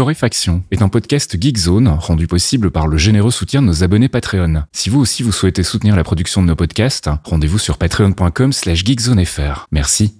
Torréfaction est un podcast Geekzone rendu possible par le généreux soutien de nos abonnés Patreon. Si vous aussi vous souhaitez soutenir la production de nos podcasts, rendez-vous sur patreon.com slash geekzonefr. Merci.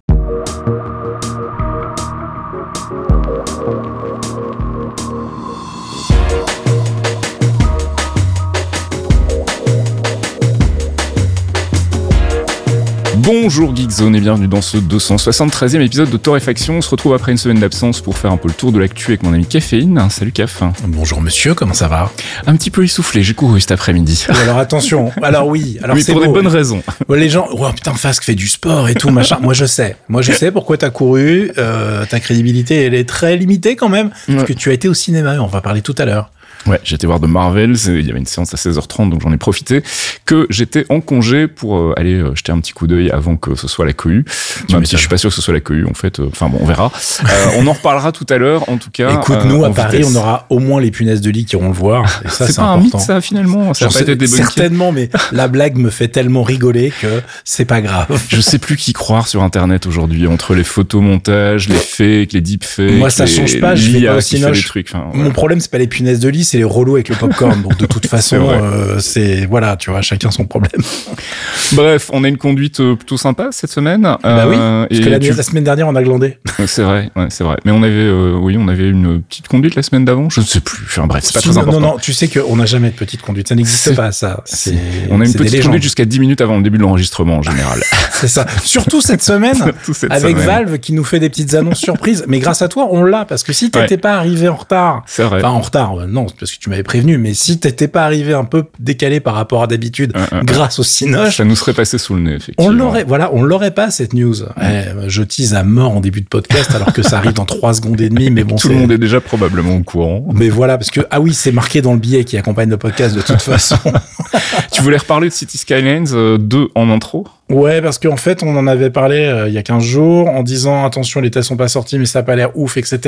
Bonjour Geekzone et bienvenue dans ce 273e épisode de Torréfaction. On se retrouve après une semaine d'absence pour faire un peu le tour de l'actu avec mon ami Caféine. Salut Caf. Bonjour monsieur, comment ça va? Un petit peu essoufflé, j'ai couru cet après-midi. Alors attention, alors oui, alors c'est pour des bonnes raisons. Les gens, oh putain, Fasque fait du sport et tout, machin. Moi je sais, moi je sais pourquoi t'as couru, euh, ta crédibilité elle est très limitée quand même, parce Ouais. que tu as été au cinéma, on va parler tout à l'heure. Ouais, j'étais voir de Marvels, il y avait une séance à 16h30, donc j'en ai profité, que j'étais en congé pour euh, aller euh, jeter un petit coup d'œil avant que ce soit la cohue. Même si je suis pas sûr que ce soit la cohue, en fait. euh, Enfin bon, on verra. Euh, on en reparlera tout à l'heure, en tout cas. Écoute, euh, nous à Paris, vitesse. on aura au moins les punaises de lit qui iront le voir. Et ça, C'est pas un important. mythe, ça, finalement? Ça a J'en pas été certainement, mais la blague me fait tellement rigoler que c'est pas grave. Je sais plus qui croire sur Internet aujourd'hui, entre les photomontages, les fakes, les deepfakes. Moi, ça les- change pas, je vais pas au qui fait cinoche. des trucs. Enfin, Mon problème, c'est pas les punaises de lit, c'est les relous avec le popcorn. Donc de toute façon, euh, c'est voilà, tu vois, chacun son problème. Bref, on a une conduite euh, plutôt sympa cette semaine. bah oui, Euh, parce et que la, tu- la semaine dernière, on a glandé. C'est vrai, ouais, c'est vrai. Mais on avait, euh, oui, on avait une petite conduite la semaine d'avant. Je ne sais plus. Enfin bref, c'est pas Si, très non, important. Non, non, tu sais qu'on n'a jamais de petite conduite. Ça n'existe pas, ça. On a une petite conduite jusqu'à 10 minutes avant le début de l'enregistrement en général. C'est ça. Surtout cette semaine. Cette Avec semaine. Valve qui nous fait des petites annonces surprises. Mais grâce à toi, on l'a. Parce que si t'étais Ouais. pas arrivé en retard, C'est vrai. enfin en retard, non, parce que tu m'avais prévenu, mais si t'étais pas arrivé un peu décalé par rapport à d'habitude, grâce au Cinoche, Ça nous serait passé sous le nez, effectivement. on l'aurait, voilà, on l'aurait pas cette news. Eh, je tease à mort en début de podcast alors que ça arrive dans trois secondes et demie, mais bon, Tout le monde est déjà probablement au courant. Mais voilà, parce que, ah oui, c'est marqué dans le billet qui accompagne le podcast de toute façon. tu voulais reparler de City Skylines euh, 2 en intro? Ouais, parce qu'en fait, on en avait parlé euh, il y a 15 jours en disant attention, les tests sont pas sortis, mais ça a pas l'air ouf, etc.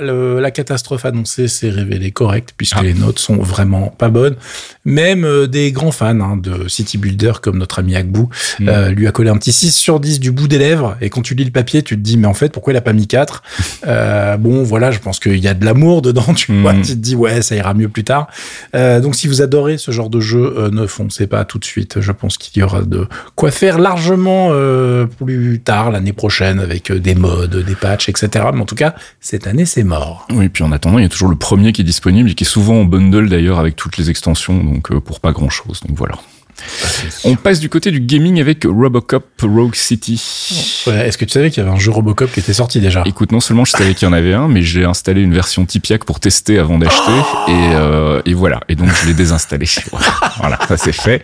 Le- la catastrophe annoncée s'est révélée correcte puisque Ah. les notes sont vraiment pas bonnes. Même euh, des grands fans hein, de City Builder comme notre ami Agbou Mm. euh, lui a collé un petit 6 sur 10 du bout des lèvres. Et quand tu lis le papier, tu te dis mais en fait pourquoi il a pas mis 4 euh, Bon, voilà, je pense qu'il y a de l'amour dedans. Tu Mm. vois, tu te dis ouais, ça ira mieux plus tard. Euh, donc si vous adorez ce genre de jeu, euh, ne foncez pas tout de suite. Je pense qu'il y aura de quoi faire largement euh, plus tard l'année prochaine avec euh, des modes, des patchs, etc. Mais en tout cas, cette année c'est mort. Oui, puis en attendant, il y a toujours le premier qui est disponible et qui est souvent en bundle d'ailleurs avec toutes les extensions, donc euh, pour pas grand chose. Donc voilà. On passe du côté du gaming avec Robocop Rogue City. Ouais, Est-ce que tu savais qu'il y avait un jeu Robocop qui était sorti déjà? Écoute, non seulement je savais qu'il y en avait un, mais j'ai installé une version Tipiak pour tester avant d'acheter, et, euh, et voilà. Et donc je l'ai désinstallé. voilà, ça c'est fait.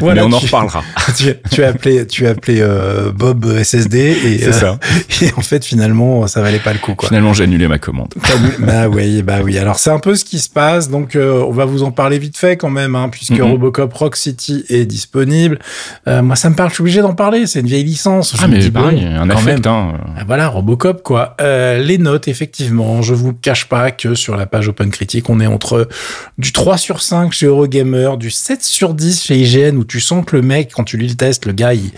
Voilà, mais on en reparlera. tu, tu as appelé, tu as appelé euh, Bob SSD et, C'est euh, ça. et en fait finalement ça valait pas le coup quoi. Finalement, j'ai annulé ma commande. Bah oui, bah oui. Alors c'est un peu ce qui se passe. Donc euh, on va vous en parler vite fait quand même, hein, puisque Mhm. Robocop Rock City est disponible. Euh, moi ça me parle, je suis obligé d'en parler. C'est une vieille licence. Je Ah, mais dis, pareil, bon, un quand affect, même. hein. Ah, Voilà, Robocop, quoi. Euh, les notes, effectivement, je vous cache pas que sur la page Open Critique, on est entre du 3 sur 5 chez Eurogamer, du 7 sur 10 chez IGN, où tu sens que le mec, quand tu lis le test, le gars, il,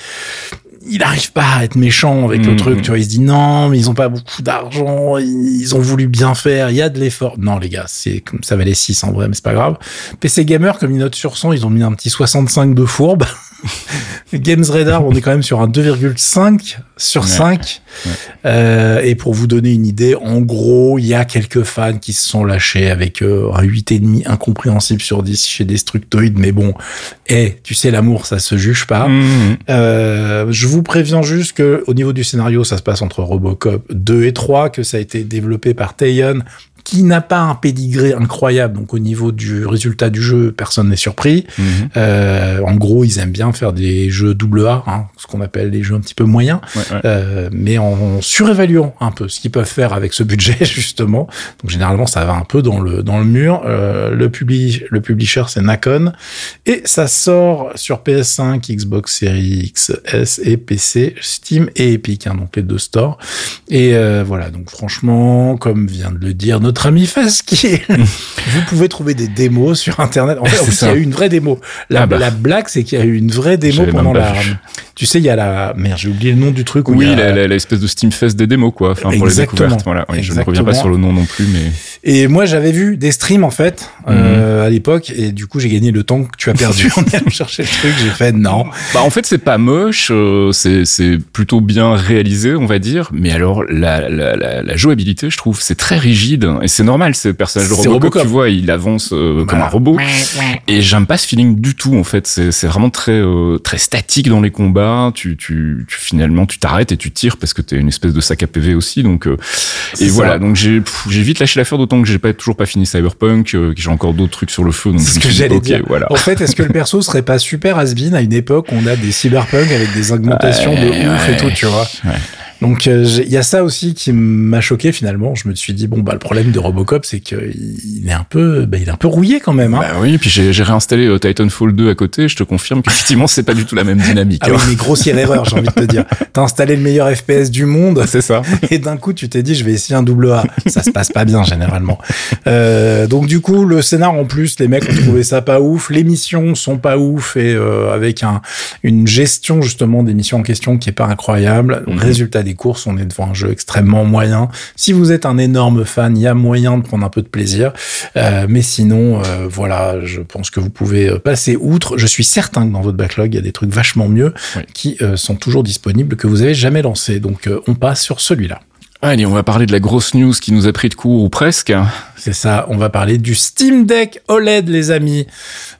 il arrive pas à être méchant avec le Mhm. truc, tu vois, il se dit non, mais ils ont pas beaucoup d'argent, ils ont voulu bien faire, il y a de l'effort. Non, les gars, c'est comme ça valait 6 en vrai, mais c'est pas grave. PC Gamer, comme une note sur 100, ils ont mis un petit 65 de fourbe. Games Radar, on est quand même sur un 2,5 sur Ouais. 5. Ouais. Euh, et pour vous donner une idée, en gros, il y a quelques fans qui se sont lâchés avec euh, un 8,5 incompréhensible sur 10 chez Destructoid. Mais bon, eh, tu sais, l'amour, ça se juge pas. Mhm. Euh, je vous préviens juste que au niveau du scénario, ça se passe entre Robocop 2 et 3, que ça a été développé par Tayon, qui n'a pas un pédigré incroyable. Donc au niveau du résultat du jeu, personne n'est surpris. Mhm. Euh, en gros, ils aiment bien faire des jeux double A, hein, ce qu'on appelle des jeux un petit peu moyens, Ouais, ouais. euh, mais en surévaluant un peu ce qu'ils peuvent faire avec ce budget justement. Donc généralement, ça va un peu dans le dans le mur. Euh, le publi le publisher c'est Nacon et ça sort sur PS5, Xbox Series X, S et PC, Steam et Epic, hein, donc les deux stores. Et euh, voilà, donc franchement, comme vient de le dire notre notre ami Faski. vous pouvez trouver des démos sur Internet. En fait, il y a eu une vraie démo. La, ah bah. la blague, c'est qu'il y a eu une vraie démo pendant la. Tu sais, il y a la. Merde, j'ai oublié le nom du truc. oui, l'espèce de Steam Fest des démos, quoi. Enfin, pour les découvertes. Voilà. je ne reviens pas sur le nom non plus, mais. Et moi, j'avais vu des streams, en fait, euh, mhm. à l'époque, et du coup, j'ai gagné le temps que tu as perdu en allant chercher le truc. J'ai fait non. Bah, en fait, c'est pas moche. Euh, c'est plutôt bien réalisé, on va dire. Mais alors, la, la, la, la jouabilité, je trouve, c'est très rigide. Et c'est normal, ce personnage de robot, que tu vois, il avance euh, comme un robot. Et j'aime pas ce feeling du tout, en fait. C'est vraiment très, euh, très statique dans les combats. Tu, tu, tu finalement, tu t'arrêtes et tu tires parce que t'es une espèce de sac à PV aussi. Donc, euh, et voilà. Donc, j'ai vite lâché l'affaire, d'autant que j'ai pas toujours pas fini Cyberpunk, que j'ai encore d'autres trucs sur le feu. Donc, c'est ce que j'allais dire. Voilà. En fait, est-ce que le perso serait pas super has à une époque où on a des Cyberpunk avec des augmentations de ouf et tout, tu vois? Donc euh, il y a ça aussi qui m'a choqué finalement. Je me suis dit bon bah le problème de Robocop c'est qu'il est un peu bah, il est un peu rouillé quand même. Hein. Bah oui, puis j'ai réinstallé euh, Titanfall 2 à côté. Je te confirme qu'effectivement c'est pas du tout la même dynamique. ah oui, hein. mais grossière erreur j'ai envie de te dire. T'as installé le meilleur FPS du monde. C'est ça. Et d'un coup tu t'es dit je vais essayer un double A. Ça se passe pas bien généralement. Euh, donc du coup le scénar en plus les mecs ont trouvé ça pas ouf. Les missions sont pas ouf et euh, avec un une gestion justement des missions en question qui est pas incroyable. Mhm. Résultat des courses, on est devant un jeu extrêmement moyen. Si vous êtes un énorme fan, il y a moyen de prendre un peu de plaisir. Euh, mais sinon, euh, voilà, je pense que vous pouvez euh, passer outre. Je suis certain que dans votre backlog, il y a des trucs vachement mieux qui sont toujours disponibles que vous avez jamais lancé. Donc, on passe sur celui-là. Allez, on va parler de la grosse news qui nous a pris de court ou presque. C'est ça, on va parler du Steam Deck OLED, les amis.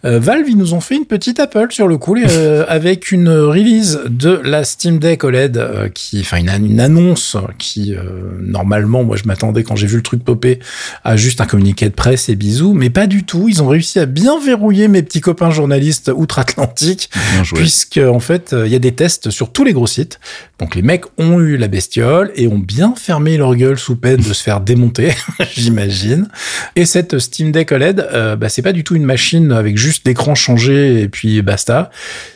Euh, Valve, ils nous ont fait une petite Apple sur le coup, euh, avec une release de la Steam Deck OLED, euh, qui, enfin, une, une, annonce qui, normalement, moi, je m'attendais quand j'ai vu le truc popper à juste un communiqué de presse et bisous, mais pas du tout. Ils ont réussi à bien verrouiller mes petits copains journalistes outre-Atlantique, puisque, en fait, il y a des tests sur tous les gros sites. Donc, les mecs ont eu la bestiole et ont bien fermé leur gueule sous peine de se faire démonter, j'imagine. Et cette Steam Deck OLED, euh, bah, c'est pas du tout une machine avec juste l'écran changé et puis basta.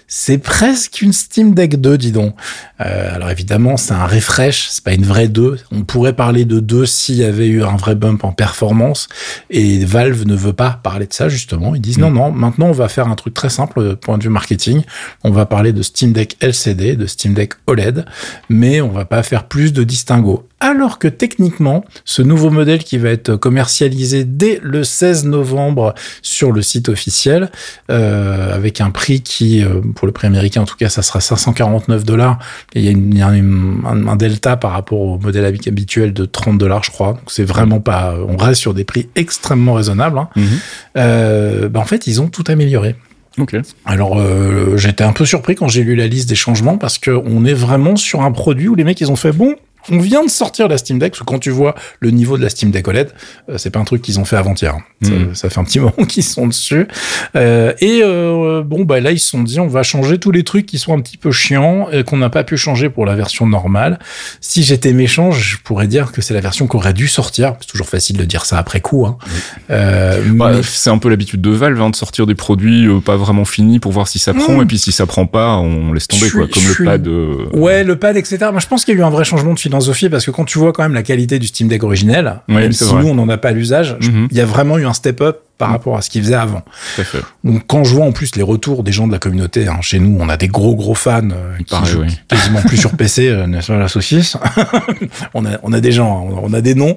C'est presque une Steam Deck 2, dis donc. Euh, alors évidemment, c'est un refresh, c'est pas une vraie 2. On pourrait parler de 2 s'il y avait eu un vrai bump en performance. Et Valve ne veut pas parler de ça, justement. Ils disent non, mm. non, maintenant on va faire un truc très simple, point de vue marketing. On va parler de Steam Deck LCD, de Steam Deck OLED, mais on va pas faire plus de distinguo. Alors que techniquement, ce nouveau modèle qui va être commercialisé dès le 16 novembre sur le site officiel, euh, avec un prix qui, euh, pour le prix américain en tout cas, ça sera 549 dollars. Il y a, un, delta par rapport au modèle habituel de 30 dollars, je crois. Donc c'est vraiment pas. On reste sur des prix extrêmement raisonnables. Hein. Mhm. Euh, bah en fait, ils ont tout amélioré. Alors euh, j'étais un peu surpris quand j'ai lu la liste des changements parce que on est vraiment sur un produit où les mecs ils ont fait bon on vient de sortir la Steam Deck, parce que quand tu vois le niveau de la Steam Deck OLED, euh, c'est pas un truc qu'ils ont fait avant-hier. Ça, fait un petit moment qu'ils sont dessus. Euh, et euh, bon, bah là, ils se sont dit, on va changer tous les trucs qui sont un petit peu chiants et qu'on n'a pas pu changer pour la version normale. Si j'étais méchant, je pourrais dire que c'est la version qui aurait dû sortir. C'est toujours facile de dire ça après coup. Hein. Bah, c'est un peu l'habitude de Valve hein, de sortir des produits pas vraiment finis pour voir si ça prend. Hmm. Et puis si ça prend pas, on laisse tomber, quoi, comme le pad. Ouais, le pad, etc. Moi, je pense qu'il y a eu un vrai changement de philosophie parce que quand tu vois quand même la qualité du Steam Deck originel, même si nous on n'en a pas l'usage, mhm. il y a vraiment eu un step up par rapport à ce qu'il faisait avant. Donc quand je vois en plus les retours des gens de la communauté, hein, chez nous on a des gros gros fans euh, qui jouent quasiment plus sur PC, euh, n'est-ce pas la saucisse on, a, on a des gens, hein, on a des noms.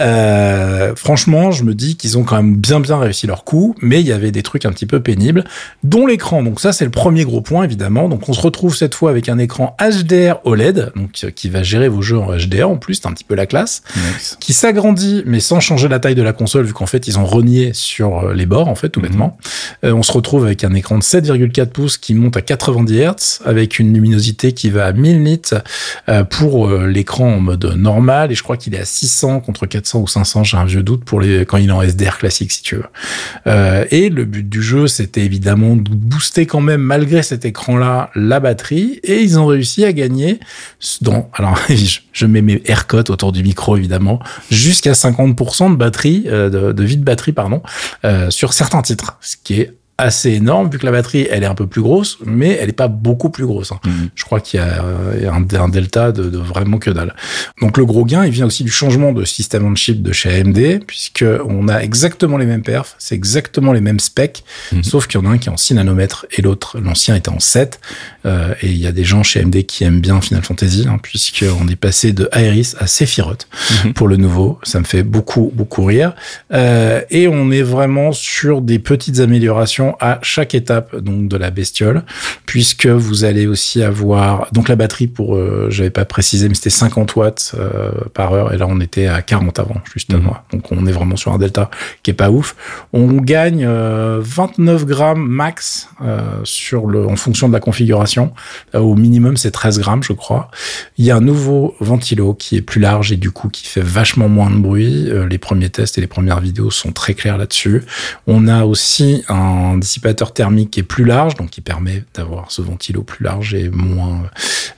Euh, franchement, je me dis qu'ils ont quand même bien bien réussi leur coup, mais il y avait des trucs un petit peu pénibles, dont l'écran. Donc ça c'est le premier gros point évidemment. Donc on se retrouve cette fois avec un écran HDR OLED, donc qui va gérer vos jeux en HDR en plus, c'est un petit peu la classe, qui s'agrandit mais sans changer la taille de la console vu qu'en fait ils ont renié sur sur euh, les bords, en fait, tout mhm. bêtement. Euh, on se retrouve avec un écran de 7,4 pouces qui monte à 90 Hz, avec une luminosité qui va à 1000 nits euh, pour l'écran en mode normal, et je crois qu'il est à 600 contre 400 ou 500, j'ai un vieux doute pour les quand il est en SDR classique, si tu veux. et le but du jeu, c'était évidemment de booster quand même, malgré cet écran-là, la batterie, et ils ont réussi à gagner dans, alors, je mets mes AirCodes autour du micro, évidemment, jusqu'à 50% de batterie, de, de vie de batterie, pardon, euh, sur certains titres, ce qui est assez énorme vu que la batterie elle est un peu plus grosse mais elle est pas beaucoup plus grosse hein. mhm. je crois qu'il y a, un, delta de, de, vraiment que dalle donc le gros gain il vient aussi du changement de système on chip de chez AMD puisque on a exactement les mêmes perfs c'est exactement les mêmes specs mhm. sauf qu'il y en a un qui est en 6 nanomètres et l'autre l'ancien était en 7 euh, et il y a des gens chez AMD qui aiment bien Final Fantasy hein, puisqu'on est passé de Iris à Sephiroth mhm. pour le nouveau ça me fait beaucoup beaucoup rire euh, et on est vraiment sur des petites améliorations à chaque étape donc de la bestiole, puisque vous allez aussi avoir donc la batterie pour, euh, j'avais pas précisé, mais c'était 50 watts euh, par heure, et là on était à 40 avant justement. Mhm. Donc on est vraiment sur un delta qui est pas ouf. On gagne 29 euh, grammes max sur le, en fonction de la configuration. Au minimum c'est 13 grammes je crois. Il y a un nouveau ventilo qui est plus large et du coup qui fait vachement moins de bruit. les premiers tests et les premières vidéos sont très clairs là-dessus. On a aussi un dissipateur thermique qui est plus large, donc qui permet d'avoir ce ventilo plus large et moins,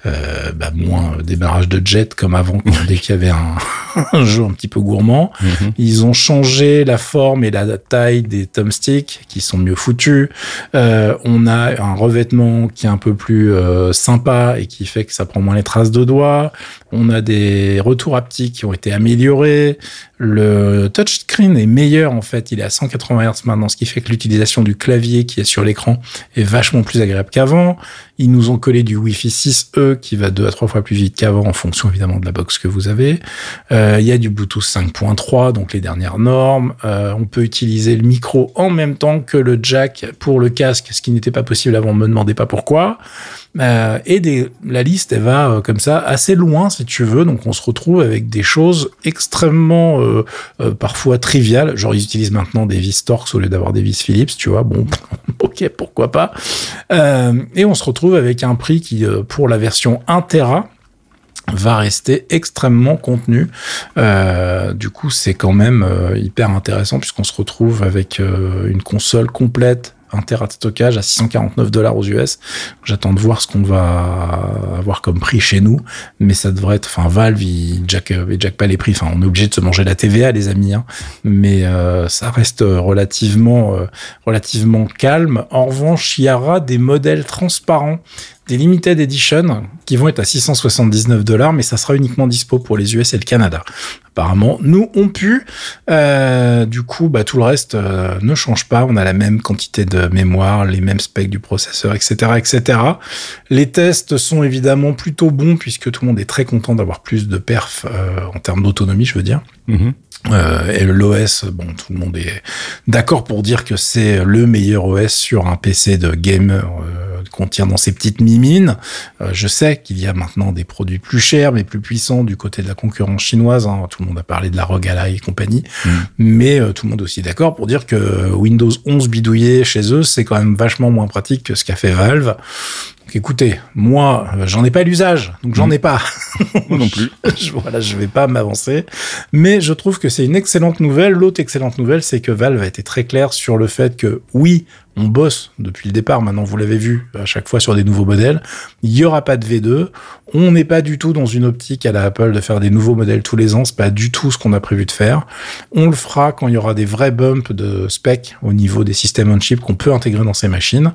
euh, bah, moins démarrage de jet comme avant, dès qu'il y avait un, jeu un petit peu gourmand. Mhm. Ils ont changé la forme et la taille des thumbsticks qui sont mieux foutus. Euh, on a un revêtement qui est un peu plus euh, sympa et qui fait que ça prend moins les traces de doigts. On a des retours haptiques qui ont été améliorés. Le touchscreen est meilleur en fait, il est à 180 Hz maintenant, ce qui fait que l'utilisation du clavier qui est sur l'écran est vachement plus agréable qu'avant. Ils nous ont collé du Wi-Fi 6E qui va deux à trois fois plus vite qu'avant en fonction évidemment de la box que vous avez. Euh, il y a du Bluetooth 5.3, donc les dernières normes. Euh, on peut utiliser le micro en même temps que le jack pour le casque, ce qui n'était pas possible avant. Me demandez pas pourquoi. Euh, et la liste, elle va euh, comme ça assez loin, si tu veux. Donc, on se retrouve avec des choses extrêmement euh, parfois triviales. Genre, ils utilisent maintenant des vis Torx au lieu d'avoir des vis Philips, tu vois. Bon, ok, pourquoi pas. et on se retrouve avec un prix qui, pour la version 1 Tera, va rester extrêmement contenu. Du coup, c'est quand même hyper intéressant puisqu'on se retrouve avec une console complète 1 Tera de stockage à 649 dollars aux US. J'attends de voir ce qu'on va avoir comme prix chez nous, mais ça devrait être, enfin Valve, il jack, jack pas les prix. Enfin, on est obligé de se manger la TVA, les amis, hein. mais euh, ça reste relativement, euh, relativement calme. En revanche, il y aura des modèles transparents des limited edition qui vont être à 679 dollars, mais ça sera uniquement dispo pour les US et le Canada. Apparemment, nous on pu. Euh, du coup, bah, tout le reste euh, ne change pas. On a la même quantité de mémoire, les mêmes specs du processeur, etc., etc. Les tests sont évidemment plutôt bons puisque tout le monde est très content d'avoir plus de perf euh, en termes d'autonomie, je veux dire. Mm-hmm. Euh, et l'OS, bon, tout le monde est d'accord pour dire que c'est le meilleur OS sur un PC de gamer euh, qu'on tient dans ses petites mimines. Euh, je sais qu'il y a maintenant des produits plus chers mais plus puissants du côté de la concurrence chinoise. Hein. Tout le monde a parlé de la ROG Ally et compagnie, mm. mais euh, tout le monde est aussi d'accord pour dire que Windows 11 bidouillé chez eux, c'est quand même vachement moins pratique que ce qu'a fait Valve écoutez, moi, euh, j'en ai pas l'usage, donc j'en mmh. ai pas. Moi non plus. je, voilà, je vais pas m'avancer. Mais je trouve que c'est une excellente nouvelle. L'autre excellente nouvelle, c'est que Valve a été très clair sur le fait que oui, on bosse depuis le départ. Maintenant, vous l'avez vu à chaque fois sur des nouveaux modèles. Il y aura pas de V2. On n'est pas du tout dans une optique à la Apple de faire des nouveaux modèles tous les ans. C'est pas du tout ce qu'on a prévu de faire. On le fera quand il y aura des vrais bumps de spec au niveau des systèmes on chip qu'on peut intégrer dans ces machines.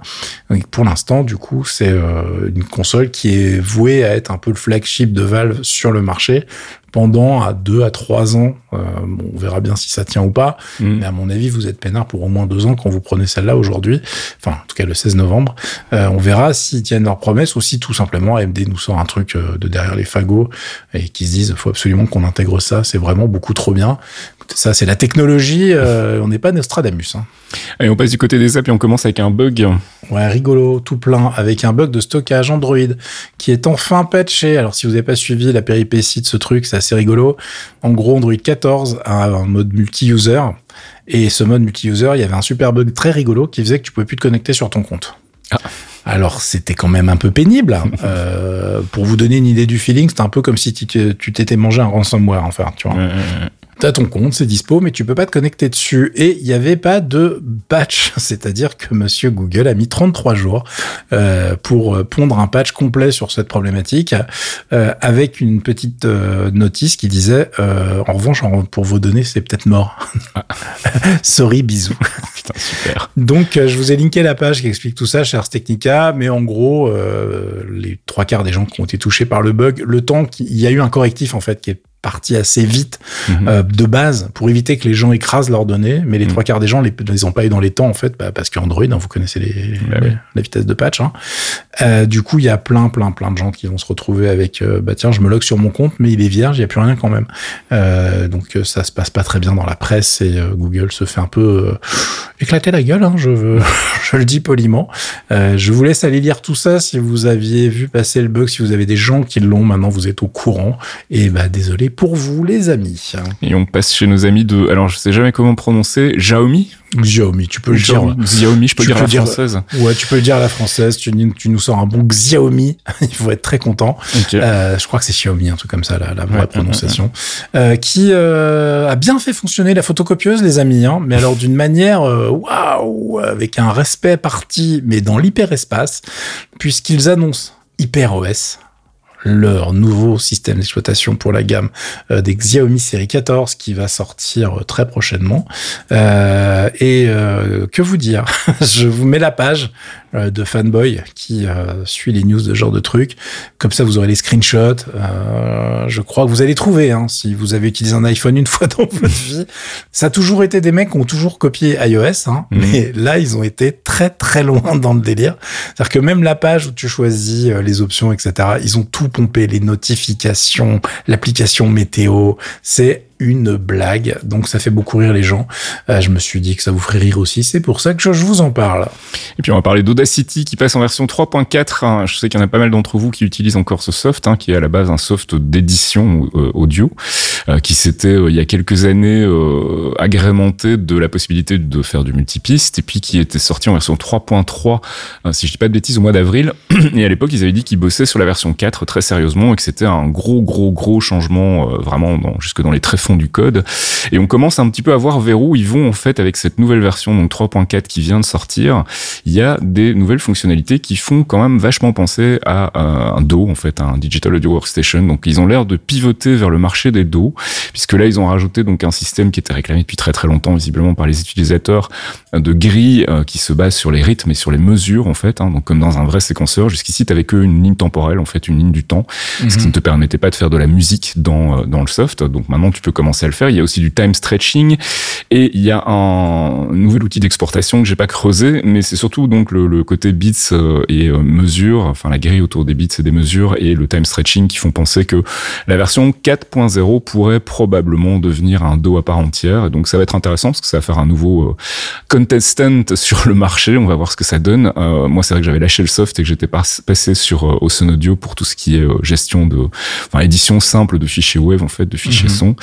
Pour l'instant, du coup, c'est euh, une console qui est vouée à être un peu le flagship de Valve sur le marché pendant à deux à trois ans. Euh, on verra bien si ça tient ou pas. Mm. Mais à mon avis, vous êtes peinard pour au moins deux ans quand vous prenez celle-là aujourd'hui. Enfin, en tout cas, le 16 novembre. Euh, on verra s'ils tiennent leurs promesses ou si tout simplement AMD nous sort un truc euh, de derrière les fagots et qu'ils se disent, faut absolument qu'on intègre ça. C'est vraiment beaucoup trop bien. Ça, c'est la technologie. on n'est pas Nostradamus. Hein. Allez, on passe du côté des apps et on commence avec un bug. Ouais, rigolo, tout plein, avec un bug de stockage Android qui est enfin patché. Alors, si vous n'avez pas suivi la péripétie de ce truc, c'est assez rigolo. En gros, Android 14 a un mode multi-user. Et ce mode multi-user, il y avait un super bug très rigolo qui faisait que tu pouvais plus te connecter sur ton compte. Ah. Alors c'était quand même un peu pénible. Hein. euh, pour vous donner une idée du feeling, c'était un peu comme si tu t'étais mangé un ransomware, enfin, tu vois. T'as ton compte, c'est dispo, mais tu peux pas te connecter dessus. Et il n'y avait pas de patch, c'est-à-dire que Monsieur Google a mis 33 jours euh, pour euh, pondre un patch complet sur cette problématique, euh, avec une petite euh, notice qui disait, euh, en revanche, pour vos données, c'est peut-être mort. Ah. Sorry, bisous. super. Donc, je vous ai linké la page qui explique tout ça chez Ars Technica, mais en gros, euh, les trois quarts des gens qui ont été touchés par le bug, le temps qu'il y a eu un correctif en fait qui est parti assez vite Mhm. euh, de base pour éviter que les gens écrasent leurs données, mais les Mhm. trois quarts des gens les, les ont pas eu dans les temps en fait, bah, parce qu'Android, hein, vous connaissez les, Bah les- oui. la vitesse de patch. Hein. Euh, du coup, il y a plein, plein, plein de gens qui vont se retrouver avec, euh, bah tiens, je me log sur mon compte, mais il est vierge, il y a plus rien quand même. Donc ça se passe pas très bien dans la presse et Google se fait un peu éclater la gueule, hein, je, veux, je le dis poliment. Je vous laisse aller lire tout ça si vous aviez vu passer le bug, si vous avez des gens qui l'ont, maintenant vous êtes au courant. Et bah désolé pour vous les amis. Et on passe chez nos amis de, alors je sais jamais comment prononcer, Xiaomi. Xiaomi, tu peux le dire. Xiaomi, je peux Tu dire peux à la dire- française. Ouais, tu peux le dire à la française. Tu, tu nous sors un bon Xiaomi. Il faut être très content. Euh, je crois que c'est Xiaomi, un truc comme ça, la, la vraie Ouais, prononciation, Euh, qui euh, a bien fait fonctionner la photocopieuse, les amis, hein, mais alors d'une manière waouh, avec un respect parti, mais dans l'hyperespace, puisqu'ils annoncent HyperOS, leur nouveau système d'exploitation pour la gamme euh, des Xiaomi série 14 qui va sortir euh, très prochainement. Euh, et euh, que vous dire? Je vous mets la page de Fanboy qui euh, suit les news de ce genre de trucs. Comme ça, vous aurez les screenshots. Euh, je crois que vous allez trouver hein, si vous avez utilisé un iPhone une fois dans votre vie. Ça a toujours été des mecs qui ont toujours copié iOS, hein, Mhm. mais là, ils ont été très très loin dans le délire. C'est-à-dire que même la page où tu choisis euh, les options, etc., ils ont tout pompé, les notifications, l'application météo. C'est une blague, donc ça fait beaucoup rire les gens. Euh, je me suis dit que ça vous ferait rire aussi, c'est pour ça que je, vous en parle. Et puis on va parler d'Audacity qui passe en version 3.4. hein. Je sais qu'il y en a pas mal d'entre vous qui utilisent encore ce soft, hein, qui est à la base un soft d'édition euh, audio, euh, qui s'était il y a quelques années agrémenté de la possibilité de faire du multipiste, et puis qui était sorti en version 3.3, euh, si je dis pas de bêtises, au mois d'avril. Et à l'époque, ils avaient dit qu'ils bossaient sur la version 4 très sérieusement et que c'était un gros, gros, gros changement, vraiment jusque dans les tréfonds du code. Et on commence un petit peu à voir vers où ils vont en fait avec cette nouvelle version, donc 3.4 qui vient de sortir. Il y a des nouvelles fonctionnalités qui font quand même vachement penser à euh, un DAW en fait, un Digital Audio Workstation. Donc ils ont l'air de pivoter vers le marché des DAW, puisque là ils ont rajouté donc un système qui était réclamé depuis très très longtemps visiblement par les utilisateurs de grilles euh, qui se base sur les rythmes et sur les mesures en fait. Hein, donc comme dans un vrai séquenceur. Jusqu'ici t'avais que une ligne temporelle en fait, une ligne du temps ce qui ne te permettait pas de faire de la musique dans, euh, dans le soft. Donc maintenant, tu peux à le faire. Il y a aussi du time stretching et il y a un nouvel outil d'exportation que j'ai pas creusé, mais c'est surtout donc le, le côté bits euh, et euh, mesures, enfin la grille autour des bits et des mesures et le time stretching qui font penser que la version 4.0 pourrait probablement devenir un dos à part entière. Et donc ça va être intéressant parce que ça va faire un nouveau euh, contestant sur le marché. On va voir ce que ça donne. Euh, moi, c'est vrai que j'avais lâché le soft et que j'étais pas- passé sur Awesome Audio pour tout ce qui est gestion de, enfin édition simple de fichiers web en fait, de fichiers Mhm. son.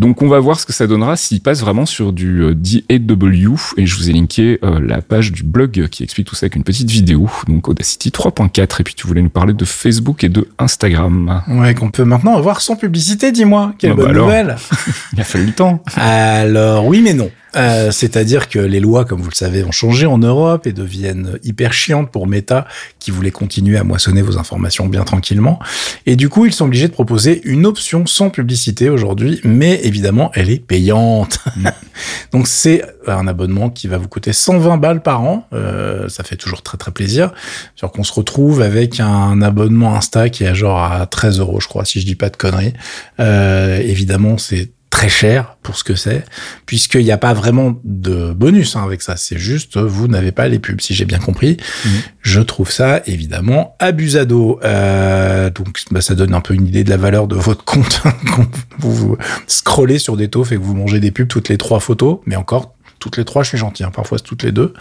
Donc on va voir ce que ça donnera s'il passe vraiment sur du euh, DAW et je vous ai linké euh, la page du blog qui explique tout ça avec une petite vidéo. Donc Audacity 3.4 et puis tu voulais nous parler de Facebook et de Instagram. Ouais, qu'on peut maintenant avoir sans publicité, dis-moi. Quelle Ah bah bonne alors. nouvelle. Il a fallu le temps. Alors oui mais non. Euh, C'est-à-dire que les lois, comme vous le savez, ont changé en Europe et deviennent hyper chiantes pour Meta, qui voulait continuer à moissonner vos informations bien tranquillement. Et du coup, ils sont obligés de proposer une option sans publicité aujourd'hui, mais évidemment, elle est payante. Donc c'est un abonnement qui va vous coûter 120 balles par an. Euh, ça fait toujours très très plaisir. Sur qu'on se retrouve avec un abonnement Insta qui est à genre à 13 euros, je crois, si je dis pas de conneries. Euh, évidemment, c'est très cher pour ce que c'est, puisqu'il n'y a pas vraiment de bonus hein, avec ça. C'est juste, vous n'avez pas les pubs, si j'ai bien compris. Mhm. Je trouve ça évidemment abusado. Euh, donc, bah, ça donne un peu une idée de la valeur de votre compte quand vous, vous scrollez sur des taufs et que vous mangez des pubs toutes les trois photos, mais encore toutes les trois, je suis gentil, hein, parfois c'est toutes les deux.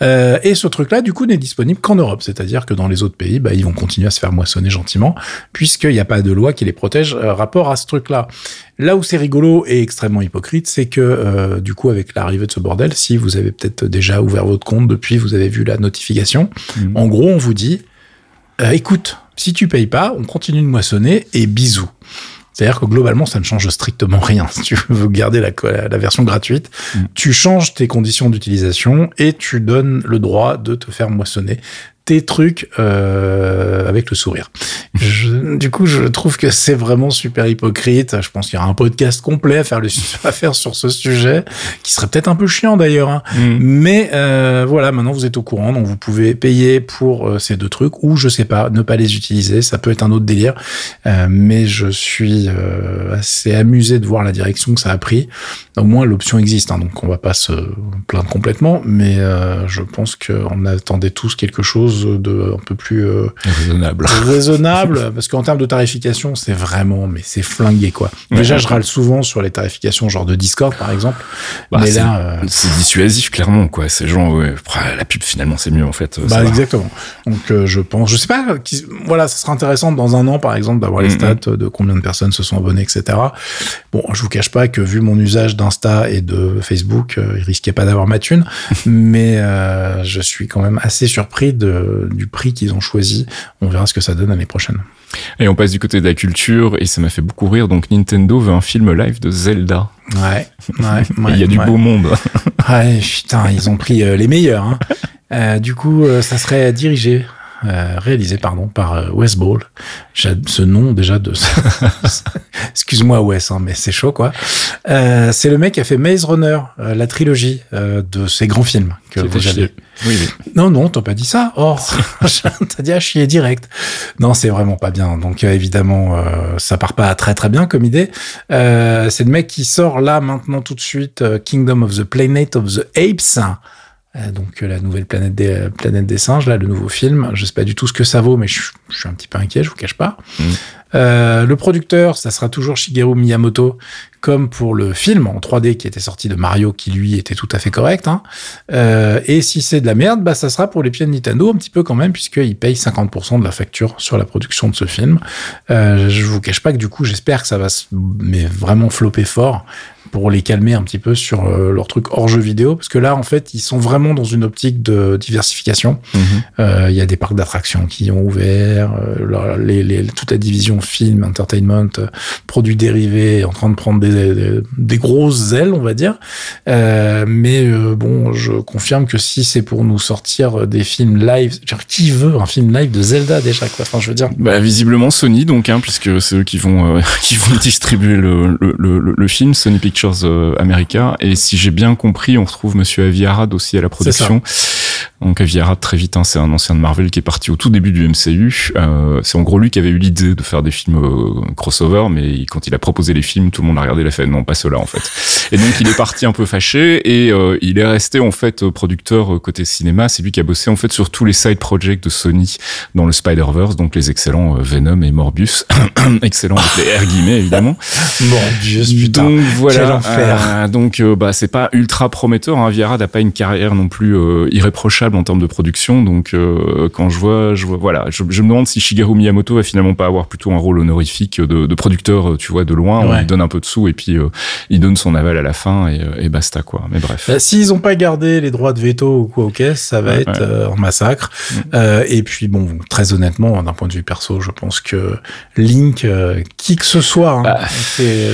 Euh, et ce truc-là, du coup, n'est disponible qu'en Europe, c'est-à-dire que dans les autres pays, bah, ils vont continuer à se faire moissonner gentiment, puisqu'il n'y a pas de loi qui les protège euh, rapport à ce truc-là. Là où c'est rigolo et extrêmement hypocrite, c'est que euh, du coup, avec l'arrivée de ce bordel, si vous avez peut-être déjà ouvert votre compte depuis, vous avez vu la notification, Mhm. en gros, on vous dit, euh, écoute, si tu payes pas, on continue de moissonner et bisous. C'est-à-dire que globalement, ça ne change strictement rien. Si tu veux garder la, version gratuite, Mm. tu changes tes conditions d'utilisation et tu donnes le droit de te faire moissonner tes trucs euh, avec le sourire. Je, du coup, je trouve que c'est vraiment super hypocrite. Je pense qu'il y aura un podcast complet à faire, le, à faire sur ce sujet, qui serait peut-être un peu chiant d'ailleurs. Hein. Mm. Mais euh, voilà, maintenant vous êtes au courant, donc vous pouvez payer pour euh, ces deux trucs, ou je sais pas, ne pas les utiliser. Ça peut être un autre délire. Euh, mais je suis euh, assez amusé de voir la direction que ça a pris. Au moins, l'option existe, hein, donc on va pas se plaindre complètement. Mais je pense qu'on attendait tous quelque chose de un peu plus euh, raisonnable. raisonnable, parce qu'en termes de tarification, c'est vraiment, mais c'est flingué quoi. Déjà, je râle souvent sur les tarifications, genre de Discord par exemple. Bah, mais là, euh, c'est dissuasif clairement quoi. Ces gens, ouais, la pub finalement c'est mieux en fait. Bah exactement. Donc euh, je pense, je sais pas, voilà, ça sera intéressant dans un an par exemple d'avoir les stats de combien de personnes se sont abonnées, etc. Bon, je vous cache pas que vu mon usage d'Insta et de Facebook, il risquait pas d'avoir ma thune, mais je suis quand même assez surpris de du prix qu'ils ont choisi. On verra ce que ça donne l'année prochaine. Et on passe du côté de la culture et ça m'a fait beaucoup rire. Donc Nintendo veut un film live de Zelda. Ouais, ouais. Il y a du beau monde. ouais, putain, ils ont pris euh, les meilleurs. Hein. Euh, du coup, euh, ça serait dirigé euh, réalisé pardon par euh, Wes Ball. Ce nom déjà de excuse-moi Wes, hein, mais c'est chaud quoi. Euh, c'est le mec qui a fait Maze Runner, euh, la trilogie de ces grands films que vous avez. Oui, oui. Non non, t'as pas dit ça. Oh, t'as dit à chier direct. Non, c'est vraiment pas bien. Donc évidemment, ça part pas très très bien comme idée. c'est le mec qui sort là maintenant tout de suite Kingdom of the Planet of the Apes. Euh, donc euh, la nouvelle planète des, euh, planète des singes, là, le nouveau film. Je sais pas du tout ce que ça vaut, mais je, suis un petit peu inquiet, je vous cache pas. Mm. Euh, le producteur, ça sera toujours Shigeru Miyamoto, comme pour le film en 3D qui était sorti de Mario, qui lui était tout à fait correct. Hein. Euh, et si c'est de la merde, bah ça sera pour les pieds de Nintendo un petit peu quand même, puisqu'ils payent 50% de la facture sur la production de ce film. Euh, je vous cache pas que du coup, j'espère que ça va mais vraiment flopper fort pour les calmer un petit peu sur euh, leur truc hors jeu vidéo, parce que là, en fait, ils sont vraiment dans une optique de diversification. Mhm. Euh, il y a des parcs d'attractions qui ont ouvert, euh, les, les, toute la division film, entertainment, produits dérivés, en train de prendre des, des, grosses ailes, on va dire. mais bon, je confirme que si c'est pour nous sortir des films live, genre, qui veut un film live de Zelda déjà quoi Enfin, je veux dire. Bah, visiblement Sony donc, hein, puisque c'est eux qui vont qui vont distribuer le, le, le, le film Sony Pictures euh, America. Et si j'ai bien compris, on retrouve Monsieur Avi Arad aussi à la production. Donc Avi Arad, très vite, hein, c'est un ancien de Marvel qui est parti au tout début du MCU. Euh, c'est en gros lui qui avait eu l'idée de faire des films euh, crossover, mais quand il a proposé les films, tout le monde a regardé, la fait non, pas cela en fait. Et donc il est parti un peu fâché et euh, il est resté en fait producteur côté cinéma. C'est lui qui a bossé en fait sur tous les side projects de Sony dans le Spider-Verse, donc les excellents Venom et Morbius, excellents avec les R guillemets évidemment. Morbius, putain. Donc voilà. Euh, donc bah c'est pas ultra prometteur. Hein. Viara n'a pas une carrière non plus irréprochable en termes de production. Donc euh, quand je vois, je vois, voilà, je, me demande si Shigeru Miyamoto va finalement pas avoir plutôt un rôle honorifique de, de producteur, euh, tu vois, de loin. On lui donne un peu de sous et puis euh, il donne son aval à la fin et, et basta quoi. Mais bref. Bah, S'ils ont pas gardé les droits de veto ou quoi, ok, ça va être un massacre. Mm. et puis bon, très honnêtement, d'un point de vue perso, je pense que Link, qui que ce soit, hein, bah.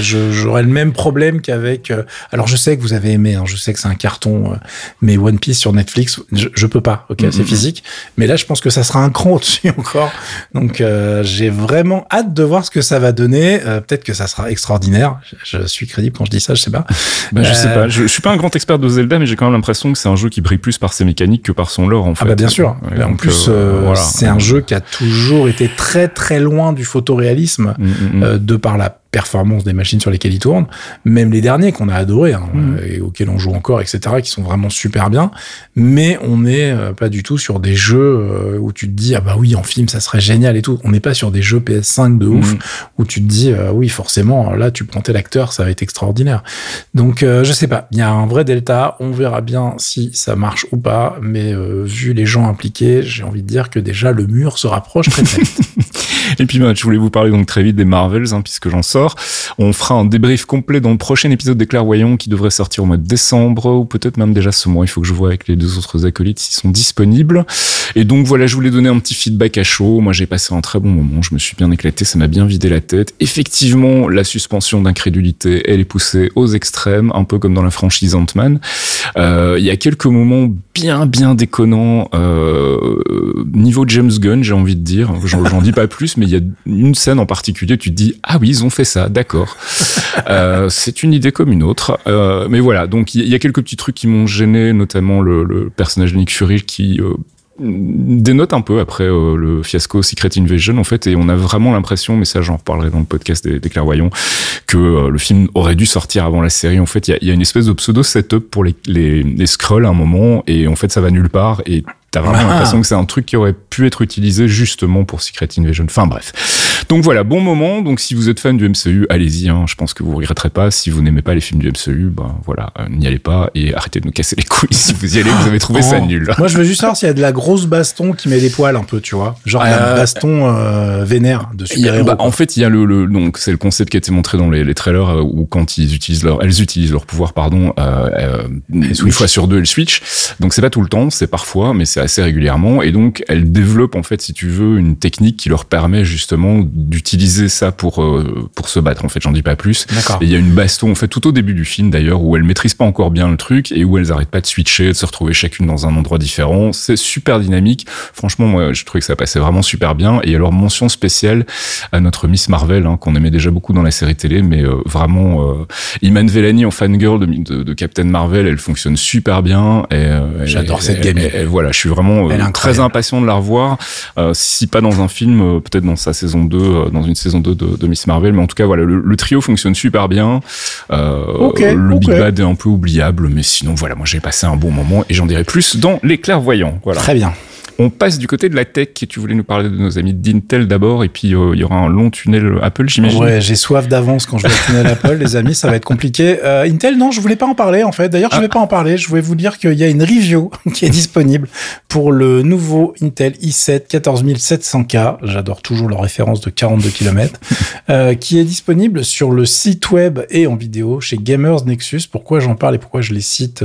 j'aurais le même problème qu'avec. alors je sais que vous avez aimé, hein, je sais que c'est un carton, mais One Piece sur Netflix, je, je peux pas, ok, c'est physique. Mais là, je pense que ça sera un cran au-dessus encore. Donc, euh, j'ai vraiment hâte de voir ce que ça va donner. Euh, peut-être que ça sera extraordinaire. Je, suis crédible quand je dis ça, je sais pas. Bah, je sais pas. Je, suis pas un grand expert de Zelda, mais j'ai quand même l'impression que c'est un jeu qui brille plus par ses mécaniques que par son lore, en fait. Ah bah bien sûr. en plus, euh, voilà. c'est un jeu qui a toujours été très très loin du photoréalisme, mm, mm, mm. de par la performance des machines sur lesquelles ils tournent, même les derniers qu'on a adorés hein, mm. et auxquels on joue encore, etc., qui sont vraiment super bien. Mais on n'est euh, pas du tout sur des jeux euh, où tu te dis ah bah oui en film ça serait génial et tout. On n'est pas sur des jeux PS5 de ouf mm. où tu te dis euh, oui forcément là tu prends tel acteur ça va être extraordinaire. Donc je sais pas, il y a un vrai delta. On verra bien si ça marche ou pas. Mais vu les gens impliqués, j'ai envie de dire que déjà le mur se rapproche très vite. et puis bah, je voulais vous parler donc très vite des Marvels hein, puisque j'en sors. On fera un débrief complet dans le prochain épisode des Clairvoyants qui devrait sortir au mois de décembre ou peut-être même déjà ce mois. Il faut que je vois avec les deux autres acolytes s'ils sont disponibles. Et donc voilà, je voulais donner un petit feedback à chaud. Moi, j'ai passé un très bon moment. Je me suis bien éclaté. Ça m'a bien vidé la tête. Effectivement, la suspension d'incrédulité, elle est poussée aux extrêmes, un peu comme dans la franchise Ant-Man. Euh, il y a quelques moments bien, bien déconnants. Euh, niveau James Gunn, j'ai envie de dire. J'en dis pas plus, il y a une scène en particulier. Tu te dis ah oui, ils ont fait ça. D'accord. Euh, c'est une idée comme une autre. Euh, mais voilà. Donc il y, a quelques petits trucs qui m'ont gêné, notamment le, le personnage de Nick Fury qui euh, dénote un peu après euh, le fiasco Secret Invasion en fait et on a vraiment l'impression mais ça j'en reparlerai dans le podcast des, clairvoyants que euh, le film aurait dû sortir avant la série en fait il y a, y a, une espèce de pseudo setup pour les, les, les scrolls à un moment et en fait ça va nulle part et T'as vraiment ah. l'impression que c'est un truc qui aurait pu être utilisé justement pour Secret Invasion. Enfin bref. Donc voilà, bon moment. Donc si vous êtes fan du MCU, allez-y. Hein. Je pense que vous regretterez pas. Si vous n'aimez pas les films du MCU, ben voilà, euh, n'y allez pas et arrêtez de nous casser les couilles. Si vous y allez, vous avez trouvé ça nul. Moi, je veux juste savoir s'il y a de la grosse baston qui met les poils un peu, tu vois. Genre euh, baston euh, vénère de super-héros. Bah, en fait, il y a le, le donc c'est le concept qui a été montré dans les, les trailers euh, où quand ils utilisent leur, elles utilisent leur pouvoir, pardon, euh, une fois sur deux, elles switch. Donc c'est pas tout le temps, c'est parfois, mais c'est assez régulièrement et donc elles développent en fait, si tu veux, une technique qui leur permet justement d'utiliser ça pour euh, pour se battre. En fait, j'en dis pas plus. Et il y a une baston en fait tout au début du film d'ailleurs où elles maîtrisent pas encore bien le truc et où elles arrêtent pas de switcher, de se retrouver chacune dans un endroit différent. C'est super dynamique. Franchement, moi, je trouvais que ça passait vraiment super bien. Et alors mention spéciale à notre Miss Marvel hein, qu'on aimait déjà beaucoup dans la série télé, mais euh, vraiment euh, Iman Vellani en fangirl de, de, de, Captain Marvel, elle fonctionne super bien. Et, euh, J'adore cette gamine. voilà, je suis vraiment très impatient de la revoir. Euh, si pas dans un film, euh, peut-être dans sa saison 2, euh, dans une saison 2 de, de, Miss Marvel. Mais en tout cas, voilà, le, trio fonctionne super bien. le Big Bad est un peu oubliable, mais sinon, voilà, moi j'ai passé un bon moment et j'en dirai plus dans les clairvoyants. Voilà. Très bien. On passe du côté de la tech. Et tu voulais nous parler de nos amis d'Intel d'abord, et puis euh, il y aura un long tunnel Apple, j'imagine. Ouais, j'ai soif d'avance quand je vois le tunnel Apple, les amis, ça va être compliqué. Euh, Intel, non, je voulais pas en parler en fait. D'ailleurs, je ah. vais pas en parler. Je voulais vous dire qu'il y a une review qui est disponible pour le nouveau Intel i7 14700K. J'adore toujours leur référence de 42 km, euh, qui est disponible sur le site web et en vidéo chez Gamers Nexus. Pourquoi j'en parle et pourquoi je les cite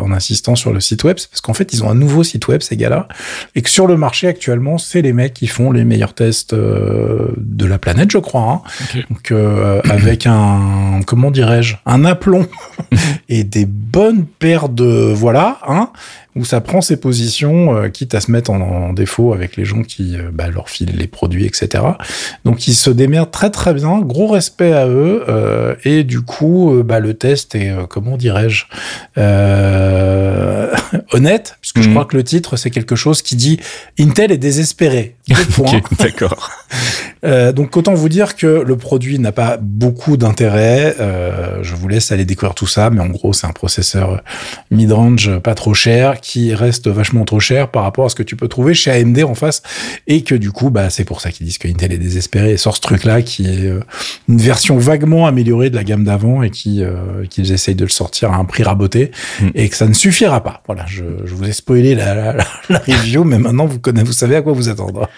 en insistant sur le site web, c'est parce qu'en fait, ils ont un nouveau site web, ces gars-là et que sur le marché actuellement, c'est les mecs qui font les meilleurs tests euh, de la planète, je crois. Hein. Donc euh, avec un comment dirais-je, un aplomb et des bonnes paires de voilà, hein, où ça prend ses positions, euh, quitte à se mettre en, défaut avec les gens qui euh, bah, leur filent les produits, etc. Donc ils se démerdent très très bien, gros respect à eux, euh, et du coup, bah, le test est, comment dirais-je, honnête, puisque je mhm. crois que le titre c'est quelque chose qui dit Intel est désespéré. D'accord. donc autant vous dire que le produit n'a pas beaucoup d'intérêt. je vous laisse aller découvrir tout ça, mais en gros c'est un processeur mid-range pas trop cher qui reste vachement trop cher par rapport à ce que tu peux trouver chez AMD en face et que du coup bah c'est pour ça qu'ils disent que Intel est désespéré et sort ce truc là qui est euh, une version vaguement améliorée de la gamme d'avant et qui euh, qu'ils essayent de le sortir à un prix raboté mm. et que ça ne suffira pas. Voilà, je, je vous ai spoilé la, la, la, review mais maintenant vous connaissez vous savez à quoi vous attendre.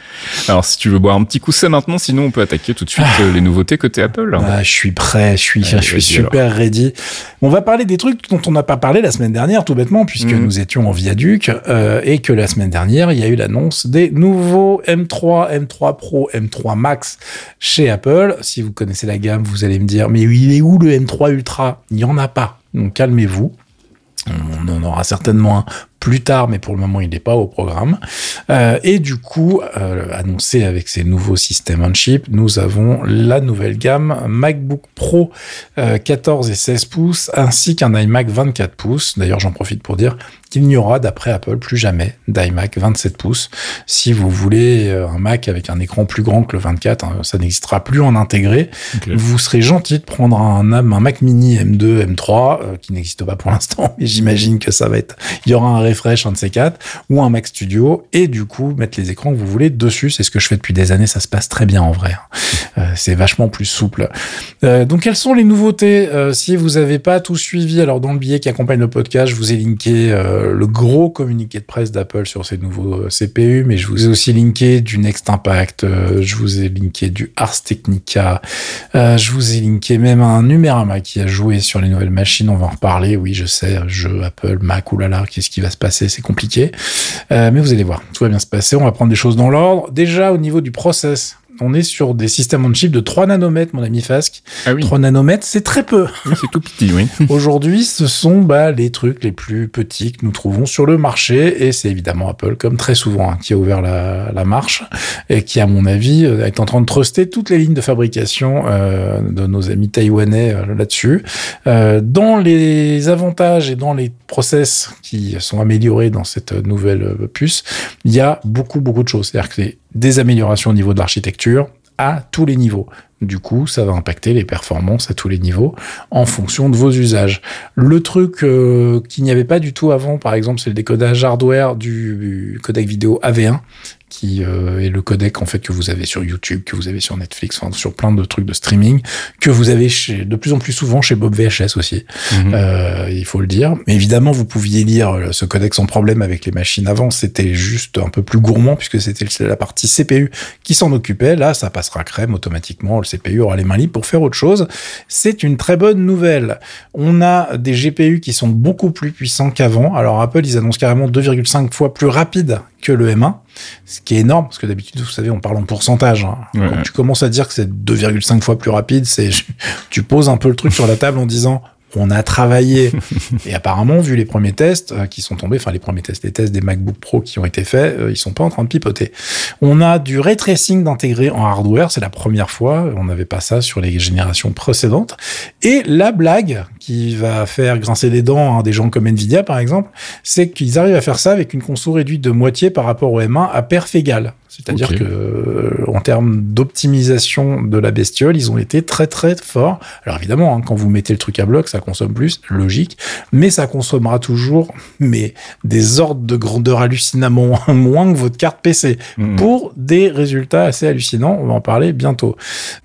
Alors si tu veux boire un petit coup c'est maintenant sinon on peut attaquer tout de suite ah. les nouveautés côté Apple. Ah, je suis prêt, je suis je suis super ready. On va parler des trucs dont on n'a pas parlé la semaine dernière tout bêtement puisque mm. nous étions en viaduc euh, et que la semaine dernière, il y a eu l'annonce des nouveaux M3, M3 Pro, M3 Max chez Apple. Si vous connaissez la gamme, vous allez me dire, mais il est où le M3 Ultra? Il n'y en a pas. Donc calmez-vous. On en aura certainement un plus tard, mais pour le moment, il n'est pas au programme. Euh, et du coup, euh, annoncé avec ces nouveaux systèmes on chip, nous avons la nouvelle gamme MacBook Pro 14 et 16 pouces, ainsi qu'un iMac 24 pouces. D'ailleurs, j'en profite pour dire qu'il n'y aura, d'après Apple, plus jamais d'iMac 27 pouces. Si vous voulez euh, un Mac avec un écran plus grand que le 24, hein, ça n'existera plus en intégré. Vous serez gentil de prendre un, un Mac mini M2, M3, qui n'existe pas pour l'instant, mais j'imagine que ça va être, il y aura un refresh, un de ces quatre, ou un Mac Studio, et du coup mettre les écrans que vous voulez dessus. C'est ce que je fais depuis des années, ça se passe très bien en vrai. Hein. Euh, c'est vachement plus souple. Euh, donc quelles sont les nouveautés euh, Si vous n'avez pas tout suivi, alors dans le billet qui accompagne le podcast, je vous ai linké le gros communiqué de presse d'Apple sur ces nouveaux CPU, mais je vous ai aussi linké du Next Impact, je vous ai linké du Ars Technica, je vous ai linké même un Numérama qui a joué sur les nouvelles machines, on va en reparler, oui je sais, jeu Apple, Mac, oulala, qu'est-ce qui va se passer, c'est compliqué. mais vous allez voir, tout va bien se passer, on va prendre des choses dans l'ordre. Déjà au niveau du process, on est sur des systèmes on chip de 3 nanomètres, mon ami Fasque. Ah 3 nanomètres, c'est très peu. c'est tout petit, oui. Aujourd'hui, ce sont bah, les trucs les plus petits que nous trouvons sur le marché, et c'est évidemment Apple, comme très souvent, hein, qui a ouvert la, marche, et qui, à mon avis, euh, est en train de truster toutes les lignes de fabrication euh, de nos amis taïwanais euh, là-dessus. dans les avantages et dans les process qui sont améliorés dans cette nouvelle puce, il y a beaucoup, beaucoup de choses. C'est-à-dire que c'est des améliorations au niveau de l'architecture à tous les niveaux. Du coup, ça va impacter les performances à tous les niveaux en fonction de vos usages. Le truc euh, qu'il n'y avait pas du tout avant, par exemple, c'est le décodage hardware du codec vidéo AV1 qui euh, est le codec en fait que vous avez sur YouTube, que vous avez sur Netflix, enfin, sur plein de trucs de streaming, que vous avez chez, de plus en plus souvent chez Bob VHS aussi. Mhm. Euh, il faut le dire. Mais évidemment, vous pouviez lire euh, ce codec sans problème avec les machines avant. C'était juste un peu plus gourmand puisque c'était la partie CPU qui s'en occupait. Là, ça passera crème automatiquement. Le CPU aura les mains libres pour faire autre chose. C'est une très bonne nouvelle. On a des GPU qui sont beaucoup plus puissants qu'avant. Alors Apple, ils annoncent carrément 2,5 fois plus rapide que le M1, ce qui est énorme, parce que d'habitude, vous savez, on parle en pourcentage. Hein. Quand tu commences à dire que c'est 2,5 fois plus rapide, c'est tu poses un peu le truc sur la table en disant on a travaillé. et apparemment, vu les premiers tests euh, qui sont tombés, enfin les premiers tests, les tests des MacBook Pro qui ont été faits, euh, ils sont pas en train de pipoter. On a du ray tracing d'intégrer en hardware, c'est la première fois, on n'avait pas ça sur les générations précédentes. Et la blague qui va faire grincer les dents à des gens comme Nvidia par exemple, c'est qu'ils arrivent à faire ça avec une console réduite de moitié par rapport au M1 à perf égale. C'est-à-dire que euh, en termes d'optimisation de la bestiole, ils ont été très très forts. Alors évidemment, hein, quand vous mettez le truc à bloc, ça consomme plus, logique, mais ça consommera toujours mais des ordres de grandeur hallucinamment moins que votre carte PC mmh. pour des résultats assez hallucinants. On va en parler bientôt.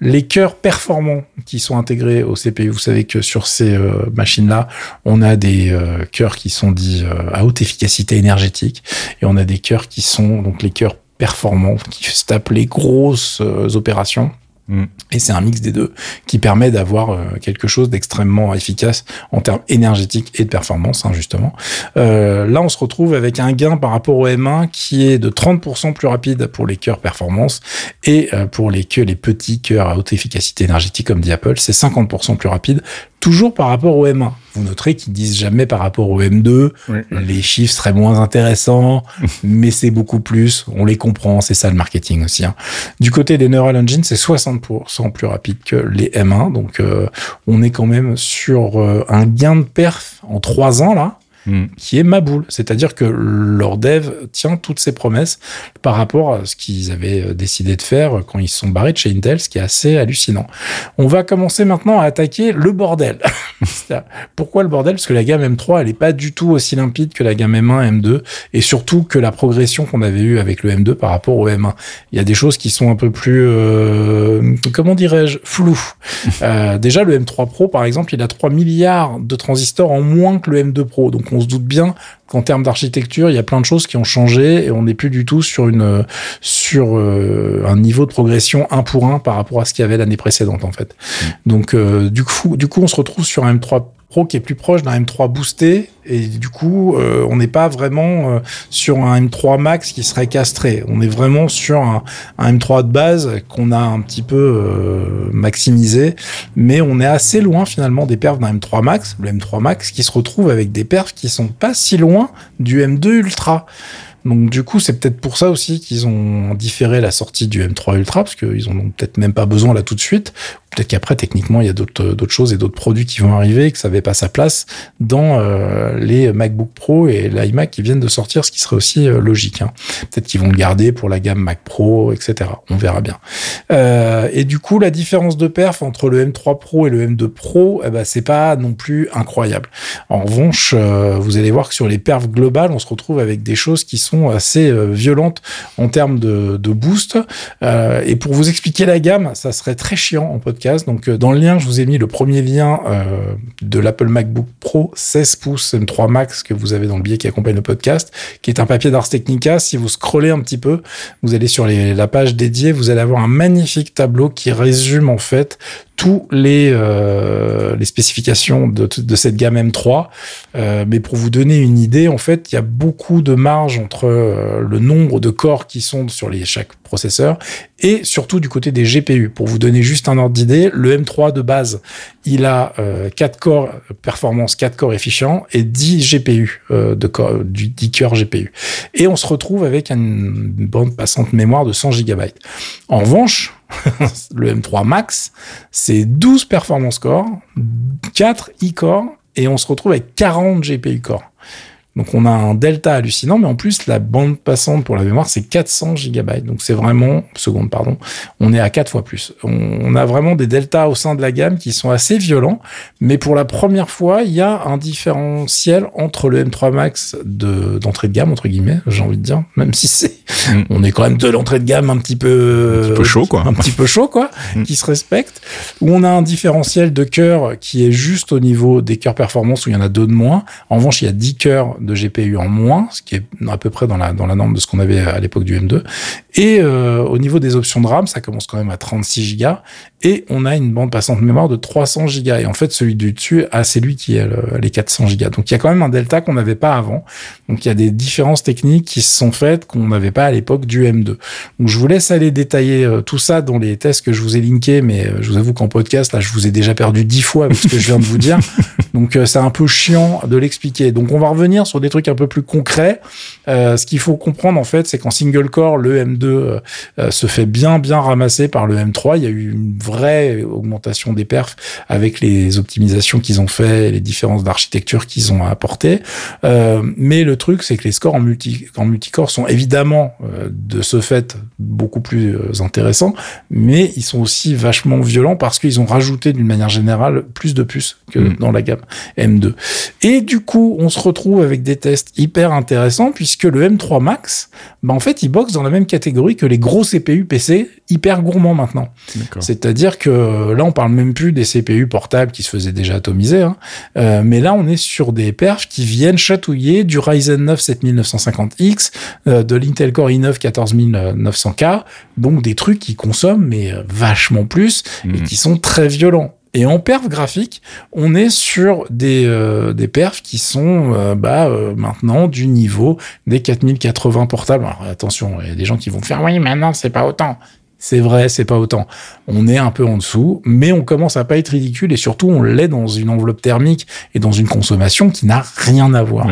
Les cœurs performants qui sont intégrés au CPU, vous savez que sur ces euh, machines-là, on a des euh, cœurs qui sont dits à haute efficacité énergétique et on a des cœurs qui sont donc les cœurs performants, qui se tapent les grosses euh, opérations. Mm. Et c'est un mix des deux qui permet d'avoir euh, quelque chose d'extrêmement efficace en termes énergétiques et de performance, hein, justement. Euh, là, on se retrouve avec un gain par rapport au M1 qui est de 30% plus rapide pour les cœurs performance et pour les, que les petits cœurs à haute efficacité énergétique, comme dit Apple, c'est 50% plus rapide toujours par rapport au M1. Vous noterez qu'ils disent jamais par rapport au M2. Les chiffres seraient moins intéressants, mais c'est beaucoup plus. On les comprend. C'est ça le marketing aussi. Hein. Du côté des Neural Engine, c'est 60% plus rapide que les M1. Donc, euh, on est quand même sur euh, un gain de perf en trois ans là Mm. qui est ma boule. C'est-à-dire que leur dev tient toutes ses promesses par rapport à ce qu'ils avaient euh, décidé de faire quand ils se sont barrés de chez Intel, ce qui est assez hallucinant. On va commencer maintenant à attaquer le bordel. Pourquoi le bordel? Parce que la gamme M3, elle n'est pas du tout aussi limpide que la gamme M1, M2, et surtout que la progression qu'on avait eue avec le M2 par rapport au M1. Il y a des choses qui sont un peu plus, euh, comment dirais-je, floues. Euh, déjà, le M3 Pro, par exemple, il a 3 milliards de transistors en moins que le M2 Pro. Donc, on se doute bien qu'en termes d'architecture, il y a plein de choses qui ont changé et on n'est plus du tout sur une sur euh, un niveau de progression un pour un par rapport à ce qu'il y avait l'année précédente en fait. Mm. Donc euh, du coup, du coup, on se retrouve sur un M3 Pro qui est plus proche d'un M3 boosté. Et du coup euh, on n'est pas vraiment euh, sur un M3 Max qui serait castré. On est vraiment sur un, M3 de base qu'on a un petit peu euh, maximisé. Mais on est assez loin finalement des perfs d'un M3 Max. Le M3 Max qui se retrouve avec des perfs qui sont pas si loin du M2 Ultra Donc du coup, c'est peut-être pour ça aussi qu'ils ont différé la sortie du M3 Ultra, parce qu'ils en ont peut-être même pas besoin là tout de suite. Peut-être qu'après, techniquement, il y a d'autres d'autres choses et d'autres produits qui vont arriver et que ça n'avait pas sa place dans euh, les MacBook Pro et l'iMac qui viennent de sortir, ce qui serait aussi euh, logique. Hein. Peut-être qu'ils vont le garder pour la gamme Mac Pro, etc. On verra bien. Euh, et du coup, la différence de perf entre le M3 Pro et le M2 Pro, eh ben, c'est pas non plus incroyable. En revanche, euh, vous allez voir que sur les perfs globales, on se retrouve avec des choses qui sont assez euh, violentes en termes de, boost. Euh, et pour vous expliquer la gamme, ça serait très chiant en podcast. Donc, dans le lien, je vous ai mis le premier lien de l'Apple MacBook Pro 16 pouces M3 Max que vous avez dans le billet qui accompagne le podcast, qui est un papier d'Ars Technica. Si vous scrollez un petit peu, vous allez sur la page dédiée, vous allez avoir un magnifique tableau qui résume en fait tous les, euh, les spécifications de, cette gamme M3. Euh, mais pour vous donner une idée, en fait, il y a beaucoup de marge entre euh, le nombre de corps qui sont sur les, chaque processeur et surtout du côté des GPU. Pour vous donner juste un ordre d'idée, le M3 de base, il a 4 corps performance, 4 corps efficient et 10 GPU de corps, du 10 cœurs GPU. Et on se retrouve avec une bande passante mémoire de 100 GB. En revanche, le M3 Max, c'est 12 performance core, 4 e-core, et on se retrouve avec 40 GPU core. Donc on a un delta hallucinant, mais en plus la bande passante pour la mémoire c'est 400 gigabytes. Donc c'est vraiment seconde pardon, on est à 4 fois plus. On, a vraiment des deltas au sein de la gamme qui sont assez violents, mais pour la première fois il y a un différentiel entre le M3 Max de d'entrée de gamme entre guillemets, j'ai envie de dire, même si c'est, mm. on est quand même de l'entrée de gamme un petit peu, un petit peu chaud quoi, un petit peu chaud quoi, mm. qui se respecte. Où on a un différentiel de cœur qui est juste au niveau des cœurs performance où il y en a deux de moins. En revanche il y a 10 cœurs de GPU en moins, ce qui est à peu près dans la, dans la norme de ce qu'on avait à l'époque du M2. Et euh, au niveau des options de RAM, ça commence quand même à 36 Go et on a une bande passante de mémoire de 300 Go. Et en fait, celui du dessus, ah, c'est lui qui a les 400 Go. Donc il y a quand même un delta qu'on n'avait pas avant. Donc il y a des différences techniques qui se sont faites qu'on n'avait pas à l'époque du M2. Donc je vous laisse aller détailler euh, tout ça dans les tests que je vous ai linkés, mais euh, je vous avoue qu'en podcast, là, je vous ai déjà perdu dix fois avec ce que je viens de vous dire. Donc c'est un peu chiant de l'expliquer. Donc on va revenir sur des trucs un peu plus concrets. Euh, ce qu'il faut comprendre en fait, c'est qu'en single core, le M2 euh, euh, se fait bien bien ramasser par le M3. Il y a eu une vraie augmentation des perfs avec les optimisations qu'ils ont fait, les différences d'architecture qu'ils ont apportées. mais le truc, c'est que les scores en multi en multicore sont évidemment de ce fait beaucoup plus intéressants, mais ils sont aussi vachement violents parce qu'ils ont rajouté d'une manière générale plus de puces que mm. dans la gamme M2. Et du coup, on se retrouve avec des tests hyper intéressants puisque le M3 Max, bah en fait, il boxe dans la même catégorie que les gros CPU PC hyper gourmands maintenant. C'est-à-dire que là, on parle même plus des CPU portables qui se faisaient déjà atomiser, hein. euh, mais là, on est sur des perfs qui viennent chatouiller du Ryzen 9 7950X, euh, de l'Intel Core i9 14900K, donc des trucs qui consomment mais euh, vachement plus et hmm. qui sont très violents. Et en perf graphique, on est sur des, euh, perfs qui sont euh, bah, euh, maintenant du niveau des 4080 portables. Alors attention, il y a des gens qui vont faire oui, maintenant c'est pas autant. C'est vrai, c'est pas autant. On est un peu en dessous, mais on commence à pas être ridicule et surtout on l'est dans une enveloppe thermique et dans une consommation qui n'a rien à voir.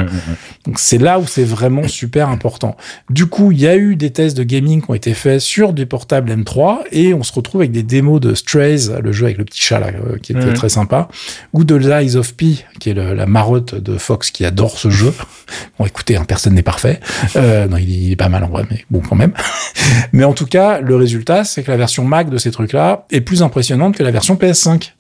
Donc c'est là où c'est vraiment super important. Du coup, il y a eu des tests de gaming qui ont été faits sur des portables M3 et on se retrouve avec des démos de Strays, le jeu avec le petit chat là, euh, qui était très sympa, ou de Lies of P, qui est la marotte de Fox qui adore ce jeu. Bon, écoutez, hein, personne n'est parfait. Euh, non, il il est pas mal en vrai, mais bon quand même. mais en tout cas, le résultat c'est que la version Mac de ces trucs-là est plus impressionnante que la version PS5.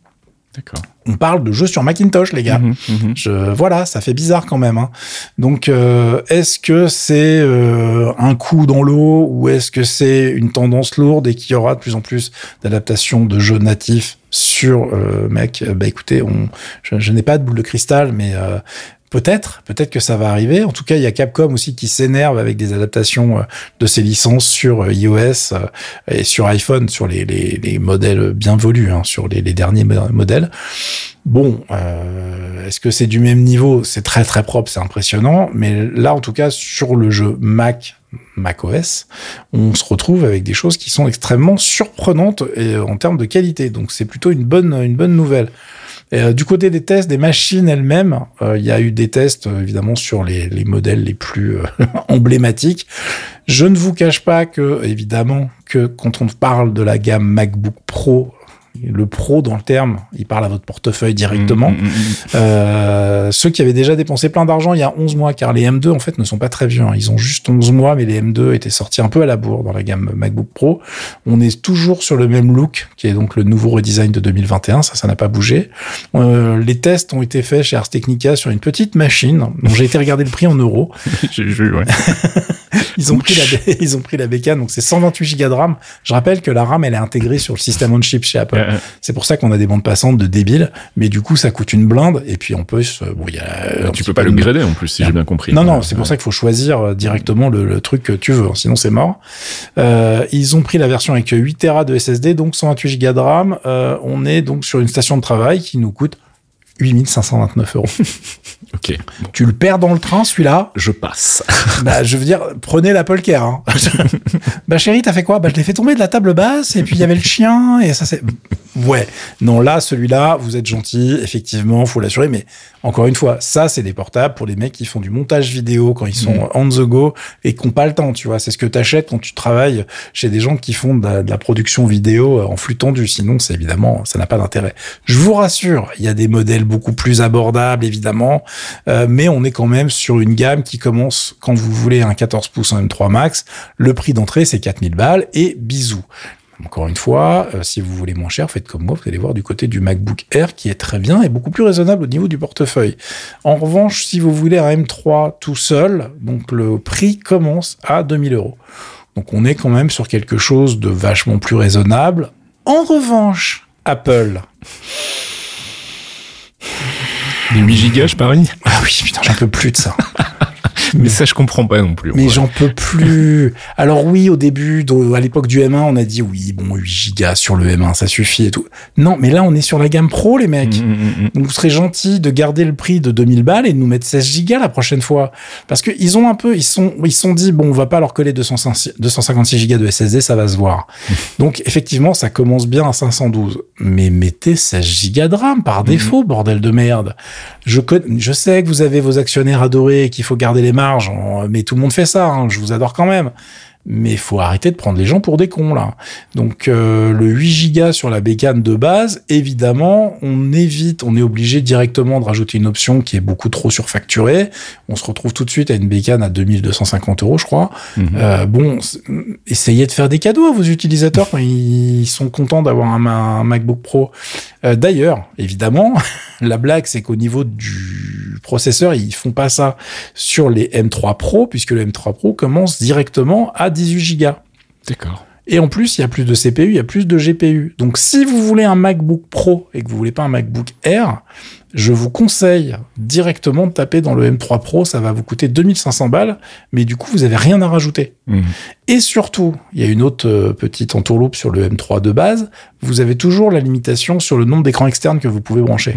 D'accord. On parle de jeux sur Macintosh, les gars. Mhm, mhm. Je, voilà, ça fait bizarre quand même. Hein. Donc, euh, est-ce que c'est euh, un coup dans l'eau ou est-ce que c'est une tendance lourde et qu'il y aura de plus en plus d'adaptations de jeux natifs sur euh, Mac? Bah écoutez, on, je, je n'ai pas de boule de cristal, mais Peut-être, peut-être que ça va arriver. En tout cas, il y a Capcom aussi qui s'énerve avec des adaptations euh, de ses licences sur euh, iOS euh, et sur iPhone, sur les, les, les modèles bien volus, hein, sur les, derniers modèles. Bon, est-ce que c'est du même niveau? C'est très très propre, c'est impressionnant. Mais là, en tout cas, sur le jeu Mac, Mac OS, on se retrouve avec des choses qui sont extrêmement surprenantes en termes de qualité. Donc, c'est plutôt une bonne une bonne nouvelle. Euh, du côté des tests des machines elles-mêmes, il y a eu des tests évidemment sur les, les modèles les plus emblématiques. Je ne vous cache pas que évidemment que quand on parle de la gamme MacBook Pro le pro dans le terme, il parle à votre portefeuille directement. Mm, mm, mm, euh, ceux qui avaient déjà dépensé plein d'argent il y a 11 mois, car les M2 en fait ne sont pas très vieux, hein. ils ont juste 11 mois, mais les M2 étaient sortis un peu à la bourre dans la gamme MacBook Pro. On est toujours sur le même look, qui est donc le nouveau redesign de 2021, ça, ça n'a pas bougé. Euh, les tests ont été faits chez Ars Technica sur une petite machine, dont j'ai été regarder le prix en euros. j'ai vu, ouais. ils ont pris la, ils ont pris la bécane, donc c'est 128 Go de RAM. Je rappelle que la RAM, elle est intégrée sur le système on chip chez Apple. C'est pour ça qu'on a des bandes passantes de débiles, mais du coup, ça coûte une blinde, et puis on peut, bon, il y a. Tu peux pas le grader en plus, si j'ai bien compris. Non, non, c'est pour ça qu'il faut choisir euh, directement le, truc que tu veux, hein, sinon c'est mort. Euh, ils ont pris la version avec 8 Tera de SSD, donc 128 Go de RAM. Euh, on est donc sur une station de travail qui nous coûte 8529 euros. ok. Tu le perds dans le train, celui-là Je passe. bah, je veux dire, prenez l'Apple Care. Hein. bah, chérie, t'as fait quoi? Bah, je l'ai fait tomber de la table basse, et puis il y avait le chien, et ça c'est... Ouais. Non, là, celui-là, vous êtes gentil, effectivement, faut l'assurer, mais encore une fois, ça, c'est des portables pour les mecs qui font du montage vidéo quand ils sont mm. on the go et qui n'ont pas le temps, tu vois. C'est ce que tu achètes quand tu travailles chez des gens qui font de la, production vidéo en flux tendu. Sinon, c'est évidemment, ça n'a pas d'intérêt. Je vous rassure, il y a des modèles beaucoup plus abordables, évidemment, euh, mais on est quand même sur une gamme qui commence, quand vous voulez un 14 pouces en M3 Max, le prix d'entrée, c'est 4000 balles et bisous. Encore une fois, euh, si vous voulez moins cher, faites comme moi, vous allez voir du côté du MacBook Air qui est très bien et beaucoup plus raisonnable au niveau du portefeuille. En revanche, si vous voulez un M3 tout seul, donc le prix commence à 2000 euros. Donc on est quand même sur quelque chose de vachement plus raisonnable. En revanche, Apple. Les 8 gigas, je parie. Ah oui, putain, j'en peux plus de ça. mais ça, je comprends pas non plus. Mais j'en peux plus. Alors oui, au début, à l'époque du M1, on a dit oui, bon, 8 gigas sur le M1, ça suffit et tout. Non, mais là, on est sur la gamme Pro, les mecs. Mm, mm, mm, Donc, vous serez gentil de garder le prix de 2000 balles et de nous mettre 16 gigas la prochaine fois. Parce que ils ont un peu, ils sont, ils sont dit, bon, on va pas leur coller 256 gigas de SSD, ça va se voir. Donc, effectivement, ça commence bien à 512. Mais mettez 16 gigas de RAM par défaut, bordel de merde. Je, je sais que vous avez vos actionnaires adorés et qu'il faut garder les marges, mais tout le monde fait ça, hein, je vous adore quand même mais il faut arrêter de prendre les gens pour des cons là. Donc euh, le 8 Go sur la bécane de base, évidemment, on évite, on est obligé directement de rajouter une option qui est beaucoup trop surfacturée. On se retrouve tout de suite à une bécane à 2250 euros, je crois. Mhm. Euh, bon, essayez de faire des cadeaux à vos utilisateurs quand ils sont contents d'avoir un, MacBook Pro. Euh, d'ailleurs, évidemment, la blague c'est qu'au niveau du processeur, ils font pas ça sur les M3 Pro puisque le M3 Pro commence directement à 18 Go. D'accord. Et en plus, il y a plus de CPU, il y a plus de GPU. Donc si vous voulez un MacBook Pro et que vous voulez pas un MacBook Air, je vous conseille directement de taper dans le M3 Pro, ça va vous coûter 2500 balles, mais du coup, vous avez rien à rajouter. Mmh. Et surtout, il y a une autre euh, petite entourloupe sur le M3 de base, vous avez toujours la limitation sur le nombre d'écrans externes que vous pouvez brancher.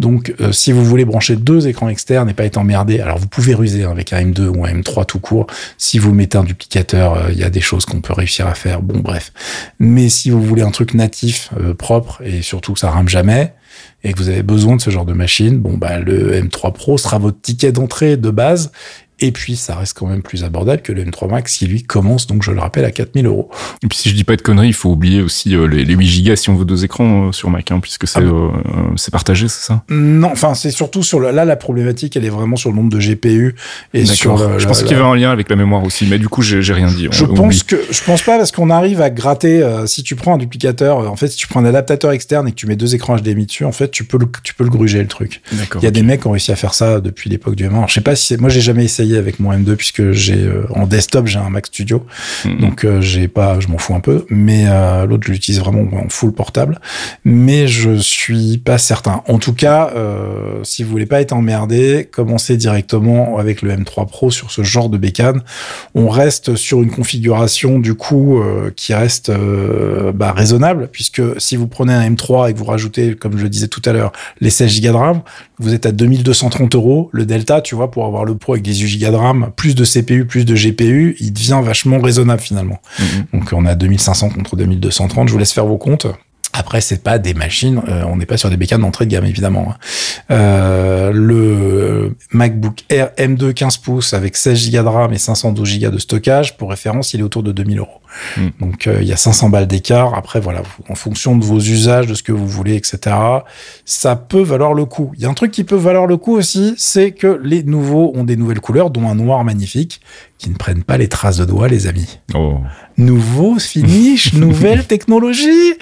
Donc, euh, si vous voulez brancher deux écrans externes et pas être emmerdé, alors vous pouvez ruser avec un M2 ou un M3 tout court. Si vous mettez un duplicateur, euh, il y a des choses qu'on peut réussir à faire. Bon, bref. Mais si vous voulez un truc natif, propre, et surtout que ça rame jamais, et que vous avez besoin de ce genre de machine, bon bah le M3 Pro sera votre ticket d'entrée de base et puis, ça reste quand même plus abordable que le M3 Max qui, lui, commence, donc je le rappelle, à 4000 euros. Et puis, si je dis pas de conneries, il faut oublier aussi euh, les, 8 Go si on veut deux écrans euh, sur Mac, hein, puisque c'est ah euh, partagé, c'est ça? Non, enfin, c'est surtout sur le, là, la problématique, elle est vraiment sur le nombre de GPU et sur le, Je pensais qu'il y avait un lien avec la mémoire aussi, mais du coup, j'ai rien dit. Je pense que, je pense pas parce qu'on arrive à gratter, si tu prends un duplicateur, en fait, si tu prends un adaptateur externe et que tu mets deux écrans HDMI dessus, en fait, tu peux le, tu peux le gruger, le truc. Il y a des mecs qui ont réussi à faire ça depuis l'époque du M1. je sais pas si moi, j'ai jamais essayé avec mon M2 puisque que j'ai euh, en desktop j'ai un Mac Studio, mm-hmm. donc euh, j'ai pas, je m'en fous un peu, mais euh, l'autre je l'utilise vraiment en full portable, mais je suis pas certain. En tout cas, si vous voulez pas être emmerdé, commencez directement avec le M3 Pro sur ce genre de bécane. On reste sur une configuration du coup qui reste bah, raisonnable, puisque si vous prenez un M3 et que vous rajoutez, comme je le disais tout à l'heure, les 16 Go de RAM, vous êtes à 2230 euros. Le Delta, tu vois, pour avoir le Pro avec 18 Go de RAM, plus de CPU plus de GPU, il devient vachement raisonnable finalement. Mhm. Donc on a 2500 contre 2230. Je vous laisse faire vos comptes. Après, c'est pas des machines, euh, on n'est pas sur des bécanes d'entrée de gamme évidemment. Hein. Euh, le MacBook Air M2 15 pouces avec 16 Go de RAM et 512 Go de stockage, pour référence, il est autour de 2000 euros. Hmm. Donc euh, il y a 500 balles d'écart. Après, voilà, en fonction de vos usages, de ce que vous voulez, etc., ça peut valoir le coup. Il y a un truc qui peut valoir le coup aussi, c'est que les nouveaux ont des nouvelles couleurs, dont un noir magnifique, qui ne prennent pas les traces de doigts, les amis. Oh. Nouveau finish, nouvelle technologie.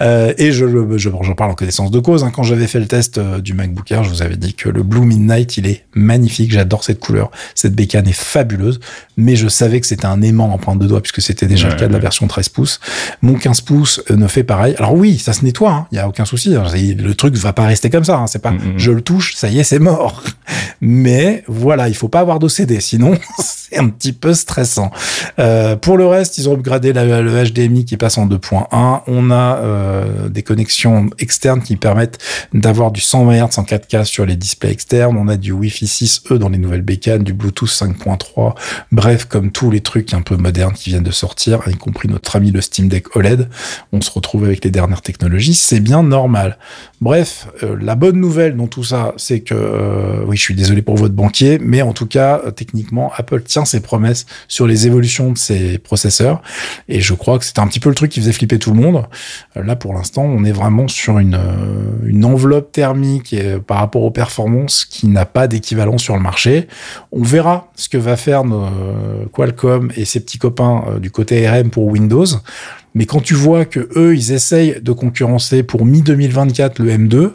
Euh, et je, je, j'en parle en connaissance de cause. Hein. Quand j'avais fait le test euh, du MacBook Air, je vous avais dit que le Blue Midnight, il est magnifique. J'adore cette couleur. Cette bécane est fabuleuse. Mais je savais que c'était un aimant en pointe de doigt puisque c'était déjà le cas de la version 13 pouces. Mon 15 pouces euh, ne fait pareil. Alors oui, ça se nettoie. Hein. Il y a aucun souci. Le truc va pas rester comme ça. Hein. C'est pas, mm, mm, mm. je le touche, ça y est, c'est mort. Mais voilà, il faut pas avoir d'OCD. Sinon, c'est un petit peu stressant. Euh, pour le reste, ils ont upgradé le HDMI qui passe en 2.1. On a euh, des connexions externes qui permettent d'avoir du 120 Hz en 4K sur les displays externes. On a du Wi-Fi 6E dans les nouvelles bécanes, du Bluetooth 5.3. Bref, comme tous les trucs un peu modernes qui viennent de sortir, y compris notre ami le Steam Deck OLED, on se retrouve avec les dernières technologies. C'est bien normal. Bref, euh, la bonne nouvelle dans tout ça, c'est que, oui, je suis désolé pour votre banquier, mais en tout cas, techniquement, Apple tient ses promesses sur les évolutions de ses processeurs. Et je crois que c'était un petit peu le truc qui faisait flipper tout le monde. Euh, là, pour l'instant, on est vraiment sur une, euh, enveloppe thermique et, par rapport aux performances qui n'a pas d'équivalent sur le marché. On verra ce que va faire nos, euh, Qualcomm et ses petits copains du côté RM pour Windows. Mais quand tu vois que eux, ils essayent de concurrencer pour mi-2024 le M2,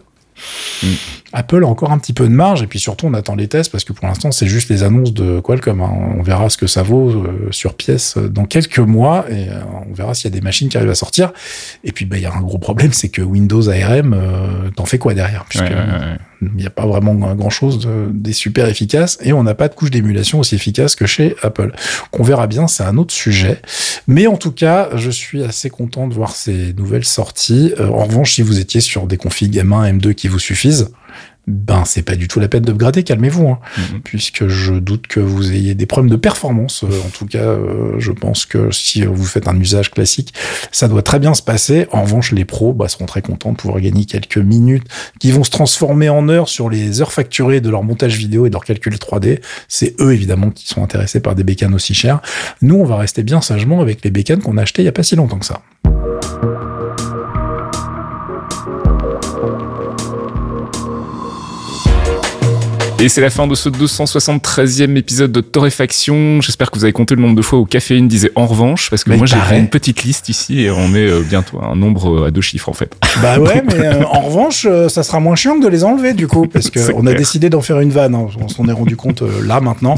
Apple a encore un petit peu de marge et puis surtout on attend les tests parce que pour l'instant c'est juste les annonces de Qualcomm. Hein. On verra ce que ça vaut euh, sur pièce dans quelques mois et euh, on verra s'il y a des machines qui arrivent à sortir. Et puis bah, il y a un gros problème, c'est que Windows ARM, euh, t'en fais quoi derrière? Il n'y a pas vraiment grand chose de, des super efficaces et on n'a pas de couche d'émulation aussi efficace que chez Apple. Qu'on verra bien, c'est un autre sujet. Mais en tout cas, je suis assez content de voir ces nouvelles sorties. en revanche, si vous étiez sur des configs M1, M2 qui vous suffisent, ben c'est pas du tout la peine d'upgrader, calmez-vous, hein, mhm. puisque je doute que vous ayez des problèmes de performance. Euh, en tout cas, euh, je pense que si vous faites un usage classique, ça doit très bien se passer. En revanche, les pros bah, seront très contents de pouvoir gagner quelques minutes qui vont se transformer en heures sur les heures facturées de leur montage vidéo et de leur calcul 3D. C'est eux évidemment qui sont intéressés par des bécanes aussi chères. Nous, on va rester bien sagement avec les bécanes qu'on a achetées il y a pas si longtemps que ça. Et c'est la fin de ce 273e épisode de Torréfaction. J'espère que vous avez compté le nombre de fois où Caféine disait en revanche, parce que moi j'ai une petite liste ici et on est euh, bientôt à un nombre euh, à deux chiffres en fait. Bah ouais, mais euh, en revanche, ça sera moins chiant de les enlever du coup, parce qu'on a décidé d'en faire une vanne. Hein. On s'en est rendu compte là maintenant.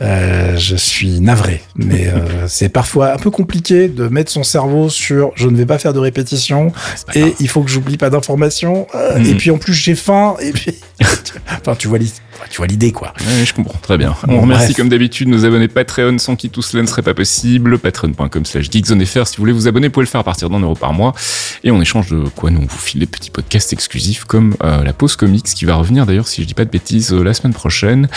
je suis navré, mais c'est parfois un peu compliqué de mettre son cerveau sur je ne vais pas faire de répétition et il faut que j'oublie pas d'informations. Et mm. puis en plus j'ai faim et puis enfin tu vois tu vois l'idée, quoi. Oui, je comprends. Très bien. On remercie comme d'habitude nos abonnés Patreon, sans qui tout cela ne serait pas possible. Patreon.com slash geekzonefr. Si vous voulez vous abonner, vous pouvez le faire à partir d'un euro par mois. Et on échange de quoi nous, on vous file des petits podcasts exclusifs comme euh, la pause comics qui va revenir d'ailleurs, si je dis pas de bêtises, euh, la semaine prochaine.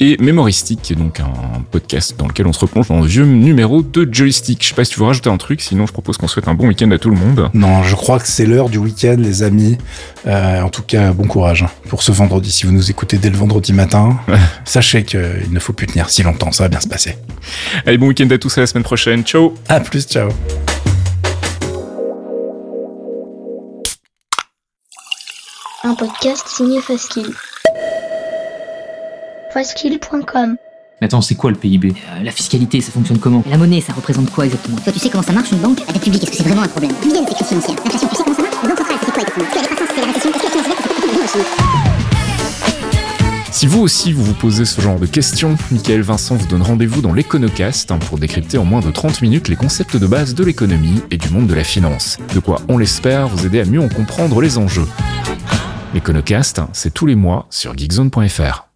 Et Mémoristique, qui est donc un podcast dans lequel on se replonge dans le vieux numéro de Joystick. Je sais pas si tu veux rajouter un truc, sinon je propose qu'on souhaite un bon week-end à tout le monde. Non, je crois que c'est l'heure du week-end, les amis. Euh, en tout cas, bon courage pour ce vendredi. Si vous nous écoutez dès le vendredi matin, sachez qu'il ne faut plus tenir si longtemps, ça va bien se passer. Allez, bon week-end à tous, à la semaine prochaine. Ciao. À plus, ciao. Un podcast signé Faskill. Faskill.com mais attends, c'est quoi le PIB euh, La fiscalité, ça fonctionne comment? La monnaie, ça représente quoi exactement? Toi, tu sais comment ça marche une banque? La dette publique, est-ce que c'est vraiment un problème? Publier c'est financière. L'inflation, tu sais comment ça marche? La banque centrale, c'est quoi exactement? Tu as des c'est la récession, qu'est-ce que la récession si vous aussi vous vous posez ce genre de questions, Michael Vincent vous donne rendez-vous dans l'Econocast hein, pour décrypter en moins de 30 minutes les concepts de base de l'économie et du monde de la finance. De quoi, on l'espère, vous aider à mieux en comprendre les enjeux. L'Econocast, c'est tous les mois sur geekzone.fr.